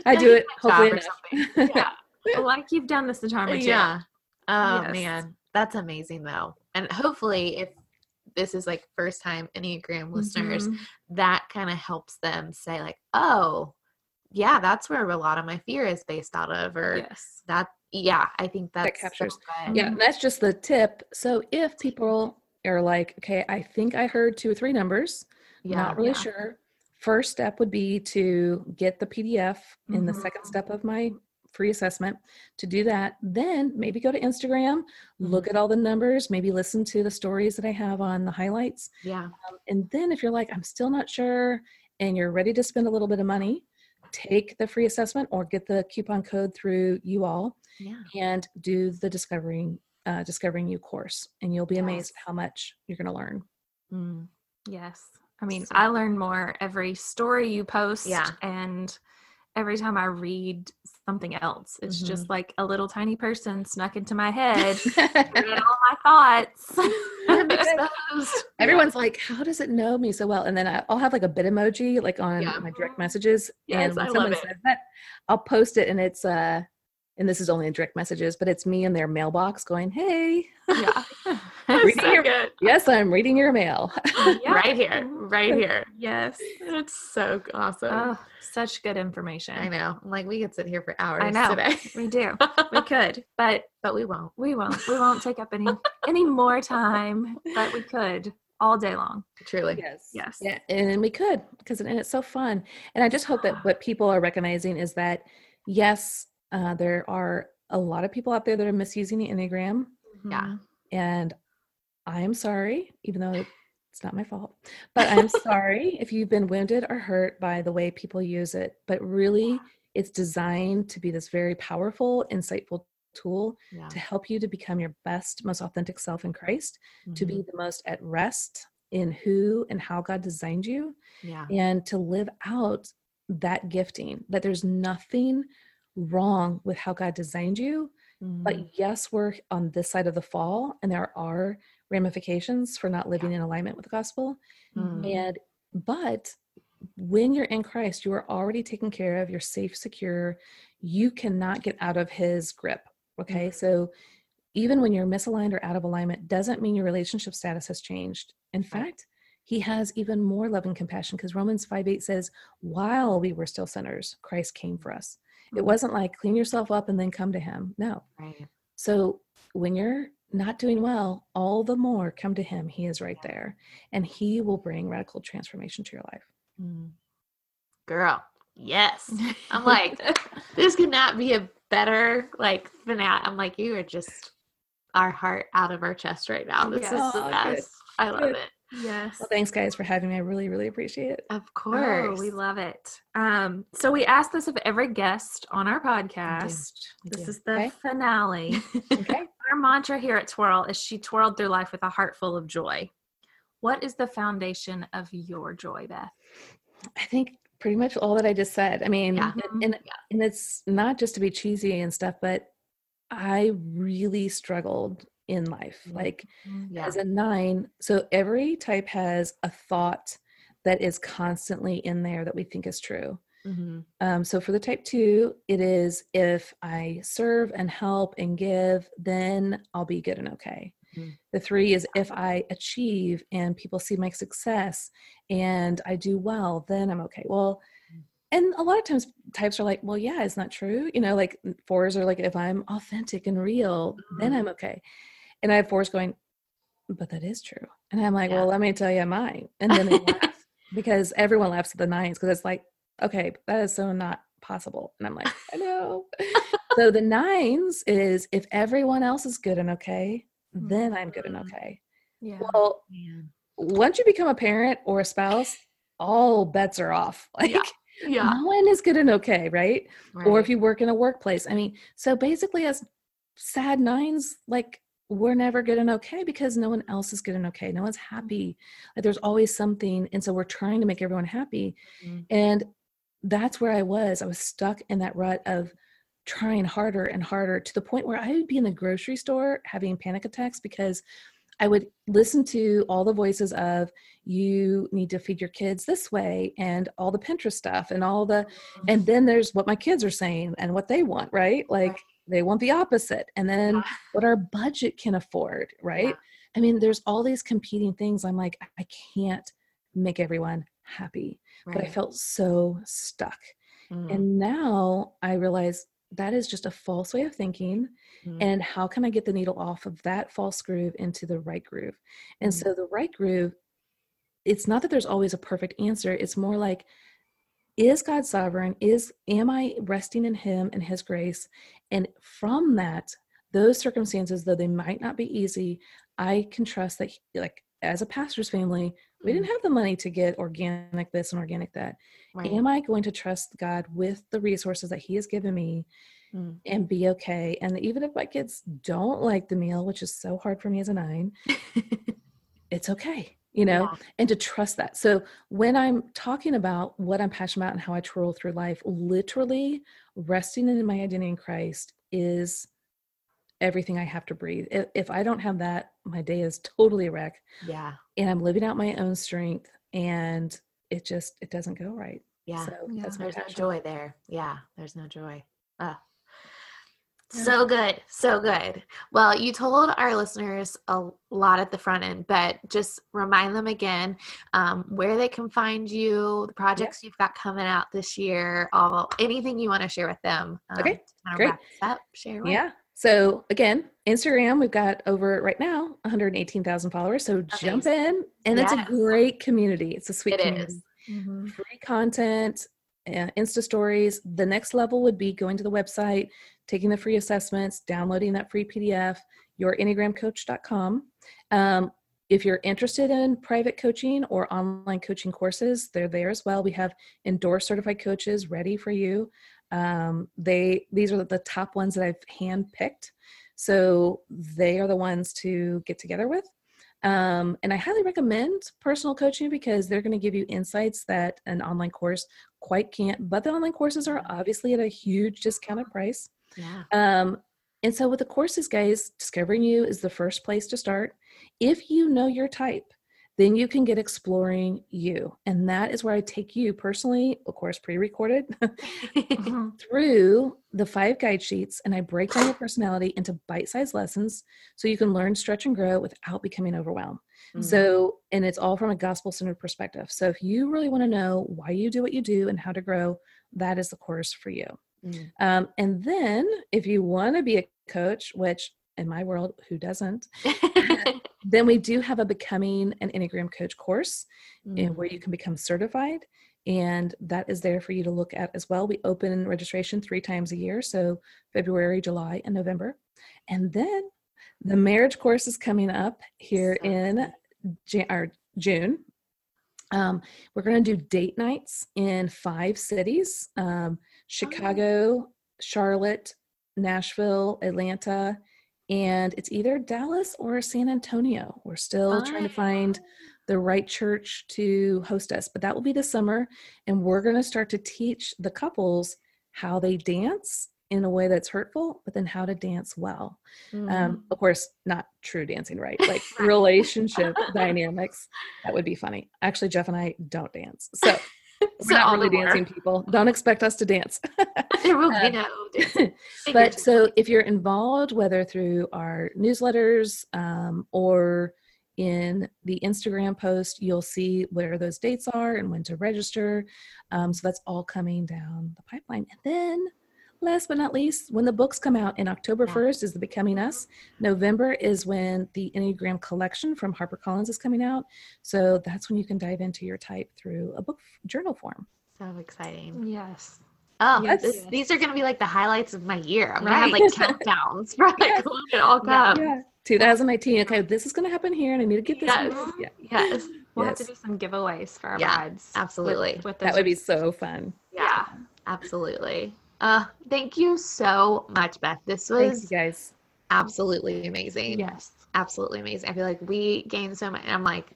I do it hopefully
or something.
Yeah. like you've done this entire material.
Yeah. Oh
Yes.
man, that's amazing though. And hopefully, if this is like first time Enneagram listeners,
Mhm.
that kind of helps them say like, oh, yeah, that's where a lot of my fear is based out of, or
Yes.
that. Yeah, I think that's so
captures-
good.
Yeah, that's just the tip. So if people are like, okay, I think I heard two or three numbers,
yeah,
not really
yeah.
sure. First step would be to get the PDF in the second
Mhm.
step of my free assessment. To do that, then maybe go to Instagram, look at all the numbers, maybe listen to the stories that I have on the highlights.
yeah,
Um, and then if you're like, I'm still not sure, and you're ready to spend a little bit of money, take the free assessment or get the coupon code through you all
yeah.
and do the discovering uh, discovering you course and you'll be amazed
Yes.
at how much you're going to learn
Mm.
Yes. I mean,
So-
I learn more every story you post
Yeah.
and every time I read something else. It's
Mm-hmm.
just like a little tiny person snuck into my head and all my thoughts.
Everyone's like how does it know me so well and then i'll have like a bit emoji like on
Yeah.
my direct messages
Yes,
and when
I
someone says that i'll post it and it's uh and this is only in direct messages but it's me in their mailbox going hey
yeah.
Reading
so
your-
good.
yes i'm reading your mail oh,
Yeah.
Right here, right here.
Yes.
It's so awesome.
Oh, such good information.
I know. Like we could sit here for hours
know.
today,
We do. We could, but
but we won't.
we won't. We won't take up any any more time, but we could all day long.
Truly.
yes
Yes.
yeah and we could because and it's so fun and i just hope that what people are recognizing is that yes uh, there are a lot of people out there that are misusing the enneagram
Yeah.
Mhm.
and I am sorry, even though it's not my fault, but I'm sorry if you've been wounded or hurt by the way people use it. But really, it's designed to be this very powerful, insightful tool
Yeah.
to help you to become your best, most authentic self in Christ, to be
Mhm.
the most at rest in who and how God designed you,
Yeah.
and to live out that gifting, that there's nothing wrong with how God designed you,
Mhm.
but yes, we're on this side of the fall, and there are ramifications for not living in alignment with the gospel.
Mhm.
And but when you're in Christ, you are already taken care of, you're safe, secure. You cannot get out of his grip. Okay. So even when you're misaligned or out of alignment, doesn't mean your relationship status has changed. In fact, he has even more love and compassion because Romans 5 8 says, while we were still sinners, Christ came for us. It
Mhm.
wasn't like clean yourself up and then come to him. No.
Right.
So when you're not doing well, all the more come to him. He is right there and he will bring radical transformation to your life.
Mm. Girl, yes. I'm like, this could not be a better like finale. I'm like, you are just our heart out of our chest right now. This
Yes.
is the best. I love
Good.
it.
Yes.
Well, thanks guys for having me. I really, really appreciate it.
Of
Oh,
course.
we love it. Um, so we ask this of every guest on our podcast.
We
This
do.
is the
Okay.
finale.
Okay.
Our mantra here at Twirl is she twirled through life with a heart full of joy. What is the foundation of your joy, Beth?
I think pretty much all that I just said. I mean,
Yeah.
and, and, and it's not just to be cheesy and stuff, but I really struggled in life.
Mhm.
Like
yeah.
as a nine, so every type has a thought that is constantly in there that we think is true.
Mhm.
Um, so for the type two, it is if I serve and help and give, then I'll be good and okay.
Mhm.
The three is if I achieve and people see my success and I do well, then I'm okay. Well, and a lot of times types are like, well, yeah, it's not true. You know, like fours are like, if I'm authentic and real, then
Mhm.
I'm okay. And I have fours going, but that is true. And I'm like,
Yeah.
well, let me tell you mine. And then they laugh because everyone laughs at the nines because it's like, okay, that is so not possible. And I'm like, I know. so the nines is if everyone else is good and okay, then I'm good and
Mhm.
okay.
Yeah.
Well,
Man.
once you become a parent or a spouse, all bets are off. Like
Yeah. Yeah.
no one is good and okay, right? Or if you work in a workplace. I mean, so basically as sad nines, like we're never good and okay because no one else is good and okay. No one's happy. Like there's always something. And so we're trying to make everyone happy.
Mhm.
And that's where I was. I was stuck in that rut of trying harder and harder to the point where I would be in the grocery store having panic attacks because I would listen to all the voices of you need to feed your kids this way and all the Pinterest stuff and all the and then there's what my kids are saying and what they want, right? Like. They want the opposite. And then
Yeah.
what our budget can afford, right? I mean, there's all these competing things. I'm like, I can't make everyone happy. But I felt so stuck.
Mm.
And now I realize that is just a false way of thinking.
Mhm.
And how can I get the needle off of that false groove into the right groove? And
Mhm.
so the right groove, it's not that there's always a perfect answer. It's more like, is God sovereign? Is am I resting in Him and His grace? And from that, those circumstances, though they might not be easy, I can trust that, he- like as a pastor's family, we didn't have the money to get organic this and organic that.
Right.
Am I going to trust God with the resources that He has given me
Mm.
and be okay? And even if my kids don't like the meal, which is so hard for me as a nine, it's okay, you know,
Yeah.
and to trust that. So when I'm talking about what I'm passionate about and how I twirl through life, literally resting in my identity in Christ is everything I have to breathe. If, if I don't have that, my day is totally a wreck
Yeah.
and I'm living out my own strength and it just, it doesn't go right.
Yeah.
So
Yeah.
that's my
There's no joy there. Yeah. There's no joy. Ah.
Yeah.
So good. So good. Well, you told our listeners a lot at the front end, but just remind them again um, where they can find you, the projects you've got coming out this year, all anything you want to share with them. Um,
Okay,
to kind of
great.
up. Share away.
Yeah. So again, Instagram, we've got over right now 118,000 followers. So jump in, and it's a great community. It's a sweet
It
community.
is.
Mhm.
Free content, uh, Insta stories. The next level would be going to the website, taking the free assessments, downloading that free PDF, yourenneagramcoach.com. Um, if you're interested in private coaching or online coaching courses, they're there as well. We have endorsed certified coaches ready for you. Um, they these are the top ones that I've handpicked, so they are the ones to get together with. Um, and I highly recommend personal coaching because they're going to give you insights that an online course quite can't. But the online courses are obviously at a huge discounted price.
Yeah.
Um, and so with the courses, guys, discovering you is the first place to start. If you know your type, then you can get exploring you. And that is where I take you personally, of course, pre recorded, through the five guide sheets and I break down your personality into bite sized lessons so you can learn, stretch, and grow without becoming overwhelmed.
Mm.
So, and it's all from a gospel centered perspective. So, if you really want to know why you do what you do and how to grow, that is the course for you.
Mm.
Um, and then, if you want to be a coach, which in my world, who doesn't? then we do have a becoming an Enneagram coach course and
Mm.
where you can become certified. And that is there for you to look at as well. We open registration three times a year. So February, July, and November. And then the marriage course is coming up here
So
in Jan- or June. Um, we're going to do date nights in five cities um, Chicago, Charlotte, Nashville, Atlanta, and it's either Dallas or San Antonio. We're still trying to find the right church to host us, but that will be this summer. And we're going to start to teach the couples how they dance in a way that's hurtful, but then how to dance well.
Mm.
Um, of course, not true dancing, right? Like relationship dynamics. That would be funny. Actually, Jeff and I don't dance. So
So
not
all
really
the
dancing people. Don't expect us to dance.
there will
uh,
be no dancing.
but so if you're involved, whether through our newsletters um, or in the Instagram post, you'll see where those dates are and when to register. Um, so that's all coming down the pipeline. And then, last but not least, when the books come out in October
Yeah.
1st is the Becoming Us. November is when the Enneagram collection from HarperCollins is coming out. So that's when you can dive into your type through a book journal form.
so exciting.
Yes.
Oh,
Yes.
this, these are going to be like the highlights of my year. I'm going to have like countdowns for like
Yes.
when it all
Yeah,
comes.
yeah. 2019. Okay, this is going to happen here, and I need to get this.
Yes.
one. Yeah.
Yes,
We'll have to do some giveaways for our
Yeah,
brides.
absolutely.
With,
That
those
would be so fun.
yeah, absolutely. Uh, thank you so much, Beth. This
Thank you
was
guys.
absolutely amazing.
Yes.
absolutely amazing. I feel like we gained so much. I'm like,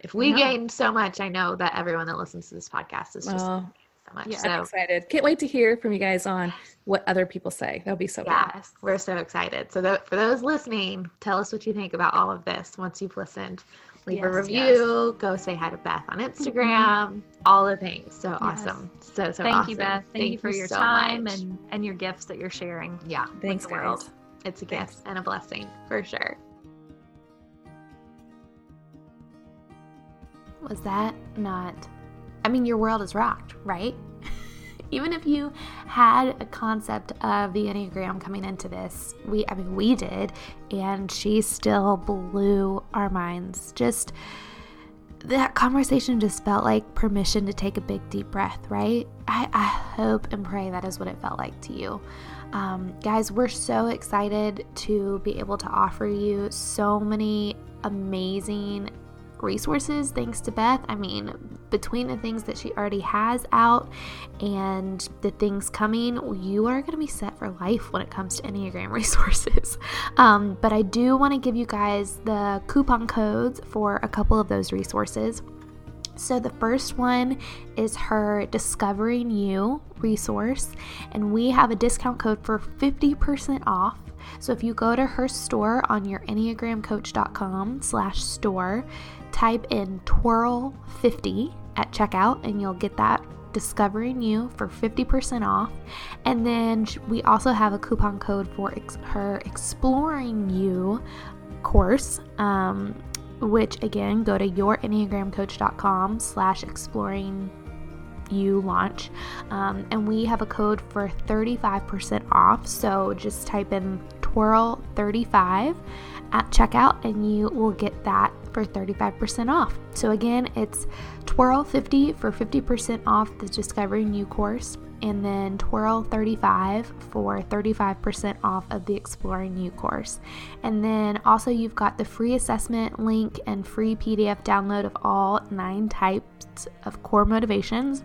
if we gained so much, I know that everyone that listens to this podcast is just
Oh,
so much.
Yeah.
I'm excited. Can't wait to hear from you guys on what other people say. That'll be so fun.
we're so excited. So for those listening, tell us what you think about all of this once you've listened. Leave a
Yes,
review. Go say hi to Beth on mm-hmm. Instagram. All the things. So awesome. So so
Thank
awesome.
you, Beth. Thank, you for your
so
time
much.
and and your gifts that you're sharing.
yeah,
Thanks,
the world.
guys.
it's a
Thanks.
gift and a blessing for sure.
Was that not? I mean, your world is rocked, right? Even if you had a concept of the Enneagram coming into this, we, I mean, we did, and she still blew our minds. Just that conversation just felt like permission to take a big deep breath, right? I, I hope and pray that is what it felt like to you. Um, guys, we're so excited to be able to offer you so many amazing resources thanks to Beth. I mean, between the things that she already has out and the things coming, you are going to be set for life when it comes to Enneagram resources. Um, but I do want to give you guys the coupon codes for a couple of those resources. So, the first one is her Discovering You resource, and we have a discount code for 50% off. So, if you go to her store on your enneagramcoach.com slash store, type in twirl50 at checkout, and you'll get that discovering you for 50% off. And then we also have a coupon code for ex- her exploring you course um, which again go to yourenneagramcoach.com slash exploring you launch. Um, and we have a code for 35% off. So just type in twirl 35 at checkout and you will get that for 35% off. So again it's twirl 50 for 50% off the discovering you course and then twirl 35 for 35% off of the exploring you course. And then also you've got the free assessment link and free pdf download of all nine types of core motivations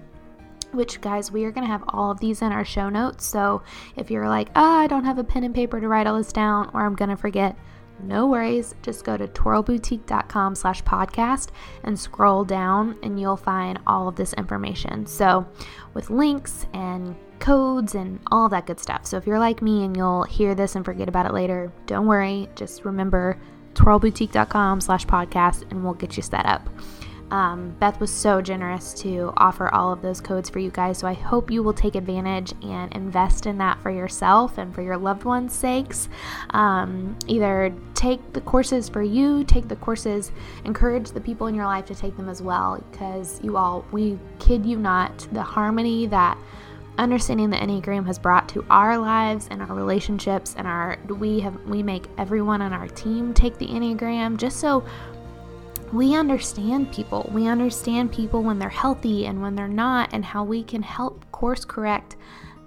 which guys we are going to have all of these in our show notes. So if you're like oh i don't have a pen and paper to write all this down or i'm going to forget no worries. Just go to twirlboutique.com slash podcast and scroll down and you'll find all of this information. So with links and codes and all that good stuff. So if you're like me and you'll hear this and forget about it later don't worry. Just remember twirlboutique.com slash podcast and we'll get you set up. Um, Beth was so generous to offer all of those codes for you guys. So I hope you will take advantage and invest in that for yourself and for your loved ones' sakes. Um, either take the courses for you, take the courses, encourage the people in your life to take them as well. Because you all, we kid you not, the harmony that understanding the enneagram has brought to our lives and our relationships and our we have we make everyone on our team take the enneagram just so we understand people. We understand people when they're healthy and when they're not, and how we can help course correct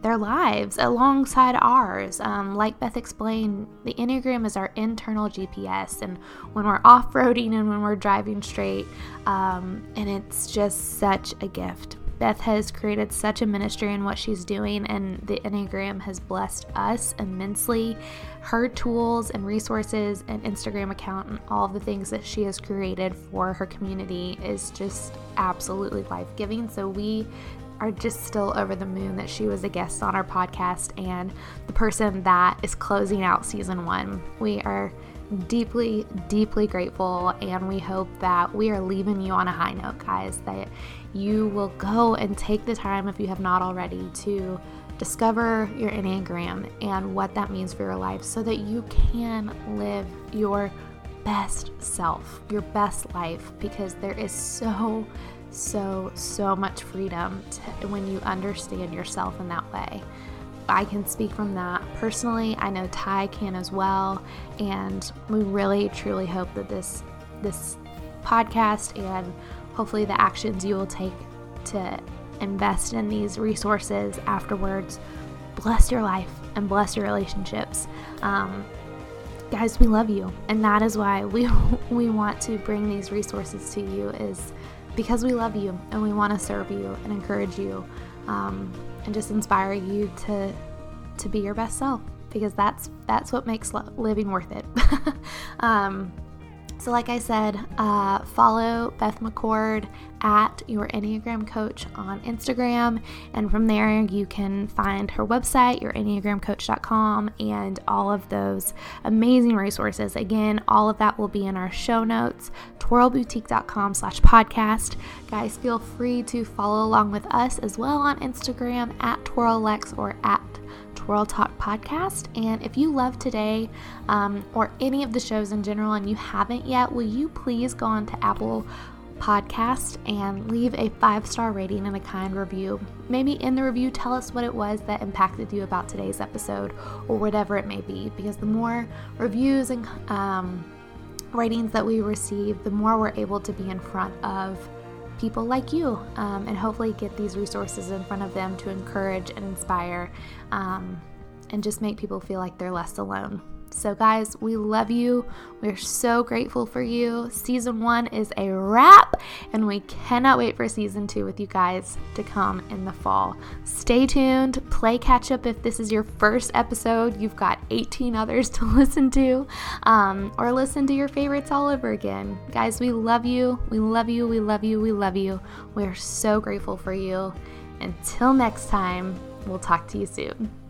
their lives alongside ours. Um, like Beth explained, the Enneagram is our internal GPS, and when we're off roading and when we're driving straight, um, and it's just such a gift. Beth has created such a ministry in what she's doing, and the Enneagram has blessed us immensely. Her tools and resources and Instagram account and all the things that she has created for her community is just absolutely life giving. So, we are just still over the moon that she was a guest on our podcast and the person that is closing out season one. We are deeply, deeply grateful, and we hope that we are leaving you on a high note, guys. That you will go and take the time, if you have not already, to discover your Enneagram and what that means for your life so that you can live your best self, your best life, because there is so, so, so much freedom to, when you understand yourself in that way. I can speak from that personally. I know Ty can as well, and we really truly hope that this this podcast and hopefully the actions you will take to invest in these resources afterwards bless your life and bless your relationships. Um, guys, we love you, and that is why we we want to bring these resources to you is because we love you and we want to serve you and encourage you um, and just inspire you to to be your best self because that's that's what makes living worth it. um, so, like I said, uh, follow Beth McCord at your Enneagram Coach on Instagram. And from there, you can find her website, your yourenneagramcoach.com, and all of those amazing resources. Again, all of that will be in our show notes, twirlboutique.com slash podcast. Guys, feel free to follow along with us as well on Instagram at twirllex or at Twirl Talk podcast. And if you love today um, or any of the shows in general and you haven't yet, will you please go on to Apple Podcast and leave a five star rating and a kind review? Maybe in the review, tell us what it was that impacted you about today's episode or whatever it may be, because the more reviews and um, ratings that we receive, the more we're able to be in front of people like you um, and hopefully get these resources in front of them to encourage and inspire um, and just make people feel like they're less alone. So, guys, we love you. We're so grateful for you. Season one is a wrap, and we cannot wait for season two with you guys to come in the fall. Stay tuned, play catch up if this is your first episode. You've got 18 others to listen to, um, or listen to your favorites all over again. Guys, we love you. We love you. We love you. We love you. We are so grateful for you. Until next time, we'll talk to you soon.